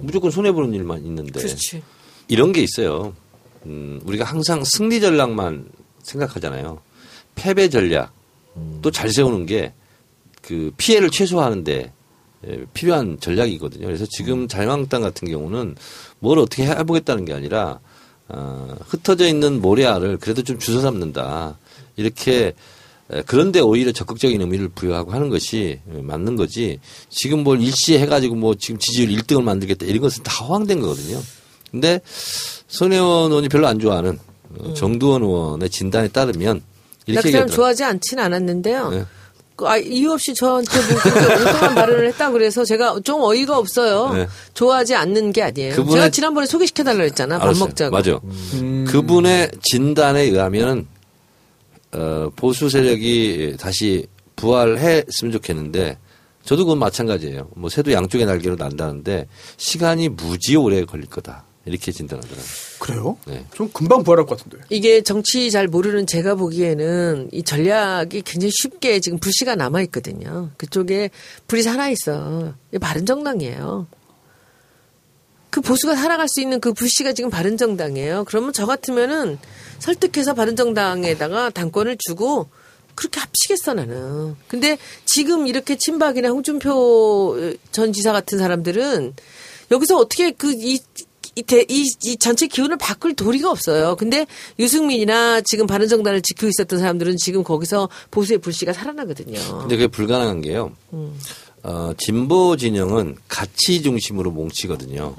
무조건 손해보는 일만 있는데. 그렇지. 이런 게 있어요. 음, 우리가 항상 승리 전략만 생각하잖아요. 패배 전략 또 잘 세우는 게 그 피해를 최소화하는데 예, 필요한 전략이거든요. 그래서 지금 자유한국당 같은 경우는 뭘 어떻게 해보겠다는 게 아니라 어, 흩어져 있는 모래알을 그래도 좀 주워 담는다. 이렇게 에, 그런데 오히려 적극적인 의미를 부여하고 하는 것이 에, 맞는 거지. 지금 뭘 일시에 해가지고 뭐 지금 지지율 1등을 만들겠다 이런 것은 다 허황된 거거든요. 근데 손혜원 의원이 별로 안 좋아하는 어, 정두원 의원의 진단에 따르면 나 이렇게 그 사람. 좋아하지 않진 않았는데요. 네. 그, 아, 이유 없이 저한테 뭐 그렇게 [LAUGHS] 엉뚱한 발언을 했다 그래서 제가 좀 어이가 없어요. 네. 좋아하지 않는 게 아니에요. 그분의- 제가 지난번에 소개시켜달라 했잖아. 밥 알았어요. 먹자고. 맞아. 그분의 진단에 의하면 어, 보수 세력이 다시 부활했으면 좋겠는데 저도 그건 마찬가지예요. 뭐 새도 양쪽의 날개로 난다는데 시간이 무지 오래 걸릴 거다. 이렇게 진단하더라고요. 그래요? 네. 좀 금방 부활할 것 같은데. 이게 정치 잘 모르는 제가 보기에는 이 전략이 굉장히 쉽게 지금 불씨가 남아 있거든요. 그쪽에 불이 살아 있어. 바른 정당이에요. 그 보수가 살아갈 수 있는 그 불씨가 지금 바른 정당이에요. 그러면 저 같으면은 설득해서 바른 정당에다가 당권을 주고 그렇게 합치겠어 나는. 근데 지금 이렇게 친박이나 홍준표 전 지사 같은 사람들은 여기서 어떻게 그 이 이, 대- 이, 이 전체 기운을 바꿀 도리가 없어요. 근데 유승민이나 지금 바른정당을 지키고 있었던 사람들은 지금 거기서 보수의 불씨가 살아나거든요. 근데 그게 불가능한 게요. 어, 진보 진영은 가치 중심으로 뭉치거든요.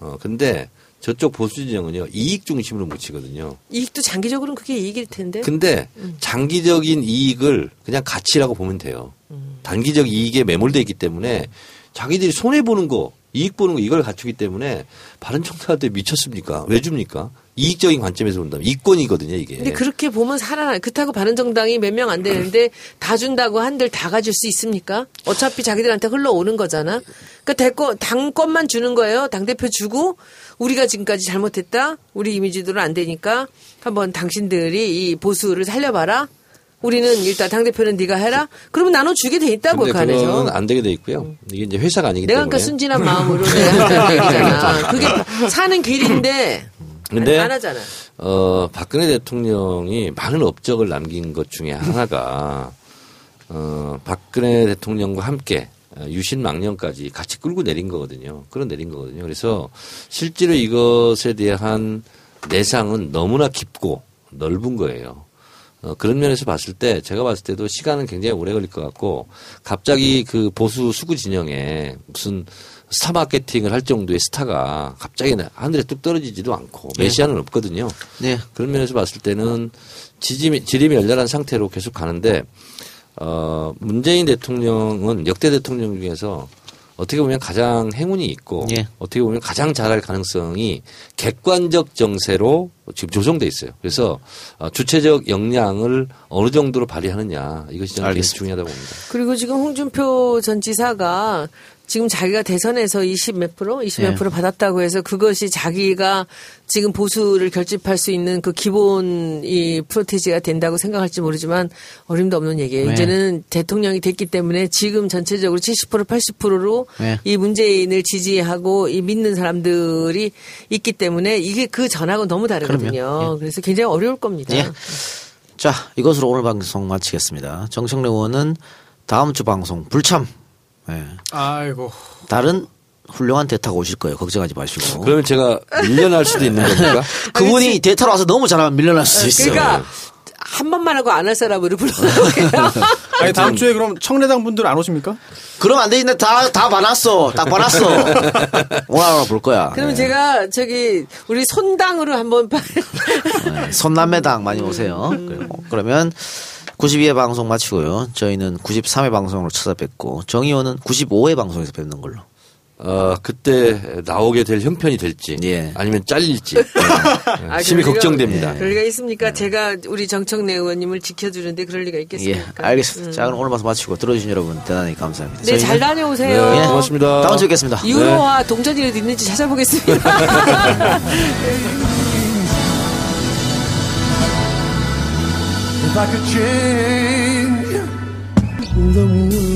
어, 근데 저쪽 보수 진영은요, 이익 중심으로 뭉치거든요. 이익도 장기적으로는 그게 이익일 텐데. 근데 장기적인 이익을 그냥 가치라고 보면 돼요. 단기적 이익에 매몰돼 있기 때문에 자기들이 손해 보는 거, 이익 보는 거 이걸 갖추기 때문에 바른정당한테 미쳤습니까? 왜 줍니까? 이익적인 관점에서 본다면 이권이거든요, 이게. 근데 그렇게 보면 살아나. 그렇다고 바른정당이 몇 명 안 되는데 다 준다고 한들 다 가질 수 있습니까? 어차피 자기들한테 흘러오는 거잖아. 그러니까 대권 당권만 주는 거예요. 당 대표 주고 우리가 지금까지 잘못했다. 우리 이미지도는 안 되니까 한번 당신들이 이 보수를 살려봐라. 우리는 일단 당 대표는 네가 해라. 그러면 나눠 주게 돼 있다고 그 안에서. 안 되게 돼 있고요. 이게 이제 회사가 아니기 내가 때문에. 그러니까 순진한 마음으로 내가. [LAUGHS] 그게 사는 길인데 근데 안 하잖아. 어, 박근혜 대통령이 많은 업적을 남긴 것 중에 하나가 어, 박근혜 대통령과 함께 어, 유신 망령까지 같이 끌고 내린 거거든요. 끌어 내린 거거든요. 그래서 실제로 이것에 대한 내상은 너무나 깊고 넓은 거예요. 어, 그런 면에서 봤을 때 제가 봤을 때도 시간은 굉장히 오래 걸릴 것 같고 갑자기 그 보수 수구 진영에 무슨 스타 마케팅을 할 정도의 스타가 갑자기 하늘에 뚝 떨어지지도 않고 메시아는 없거든요. 네. 그런 면에서 봤을 때는 지짐이, 지림이 열렬한 상태로 계속 가는데 어, 문재인 대통령은 역대 대통령 중에서 어떻게 보면 가장 행운이 있고 예. 어떻게 보면 가장 잘할 가능성이 객관적 정세로 지금 조성돼 있어요. 그래서 어, 주체적 역량을 어느 정도로 발휘하느냐 이것이 저는 굉장히 알겠습니다. 중요하다고 봅니다. 그리고 지금 홍준표 전 지사가 지금 자기가 대선에서 20 몇 프로, 20몇 네. 프로 받았다고 해서 그것이 자기가 지금 보수를 결집할 수 있는 그 기본 이 프로테지가 된다고 생각할지 모르지만 어림도 없는 얘기예요. 네. 이제는 대통령이 됐기 때문에 지금 전체적으로 70% 80%로 네. 이 문재인을 지지하고 이 믿는 사람들이 있기 때문에 이게 그 전하고는 너무 다르거든요. 그럼요. 그래서 굉장히 어려울 겁니다. 예. 자, 이것으로 오늘 방송 마치겠습니다. 정청래 의원은 다음 주 방송 불참. 예. 아이고. 다른 훌륭한 대타가 오실 거예요. 걱정하지 마시고. 그러면 제가 밀려날 수도 있는 겁니까? [LAUGHS] 그분이 대타로 와서 너무 잘하면 밀려날 수도 있어요. 그러니까 한 번만 하고 안 할 사람으로 불러놓을게요. [LAUGHS] 아니 다음 주에 그럼 청래당 분들 안 오십니까? 그럼 안 되는데 다, 다 봐놨어. 딱 봐놨어. 오늘 하나 볼 거야. 그러면 예. 제가 저기 우리 손당으로 한번 봐- 네, 손남매당 많이 오세요. [LAUGHS] 그리고 그러면 92회 방송 마치고요. 저희는 93회 방송으로 찾아뵙고 정의원은 95회 방송에서 뵙는 걸로. 어, 그때 나오게 될 형편이 될지 예. 아니면 잘릴지 [LAUGHS] 네. 아, 심히 그럴 리가- 걱정됩니다. 그럴 리가 있습니까? 제가 우리 정청래 의원님을 지켜주는데 그럴 리가 예, 있겠습니까? 알겠습니다. 자, 그럼 오늘 방송 마치고 들어주신 여러분 대단히 감사합니다. 네, 잘 다녀오세요. 네, 고맙습니다. 다음 주에 뵙겠습니다. 유로와 동전이라도 있는지 찾아보겠습니다. [LAUGHS] [LAUGHS] If I could change. The world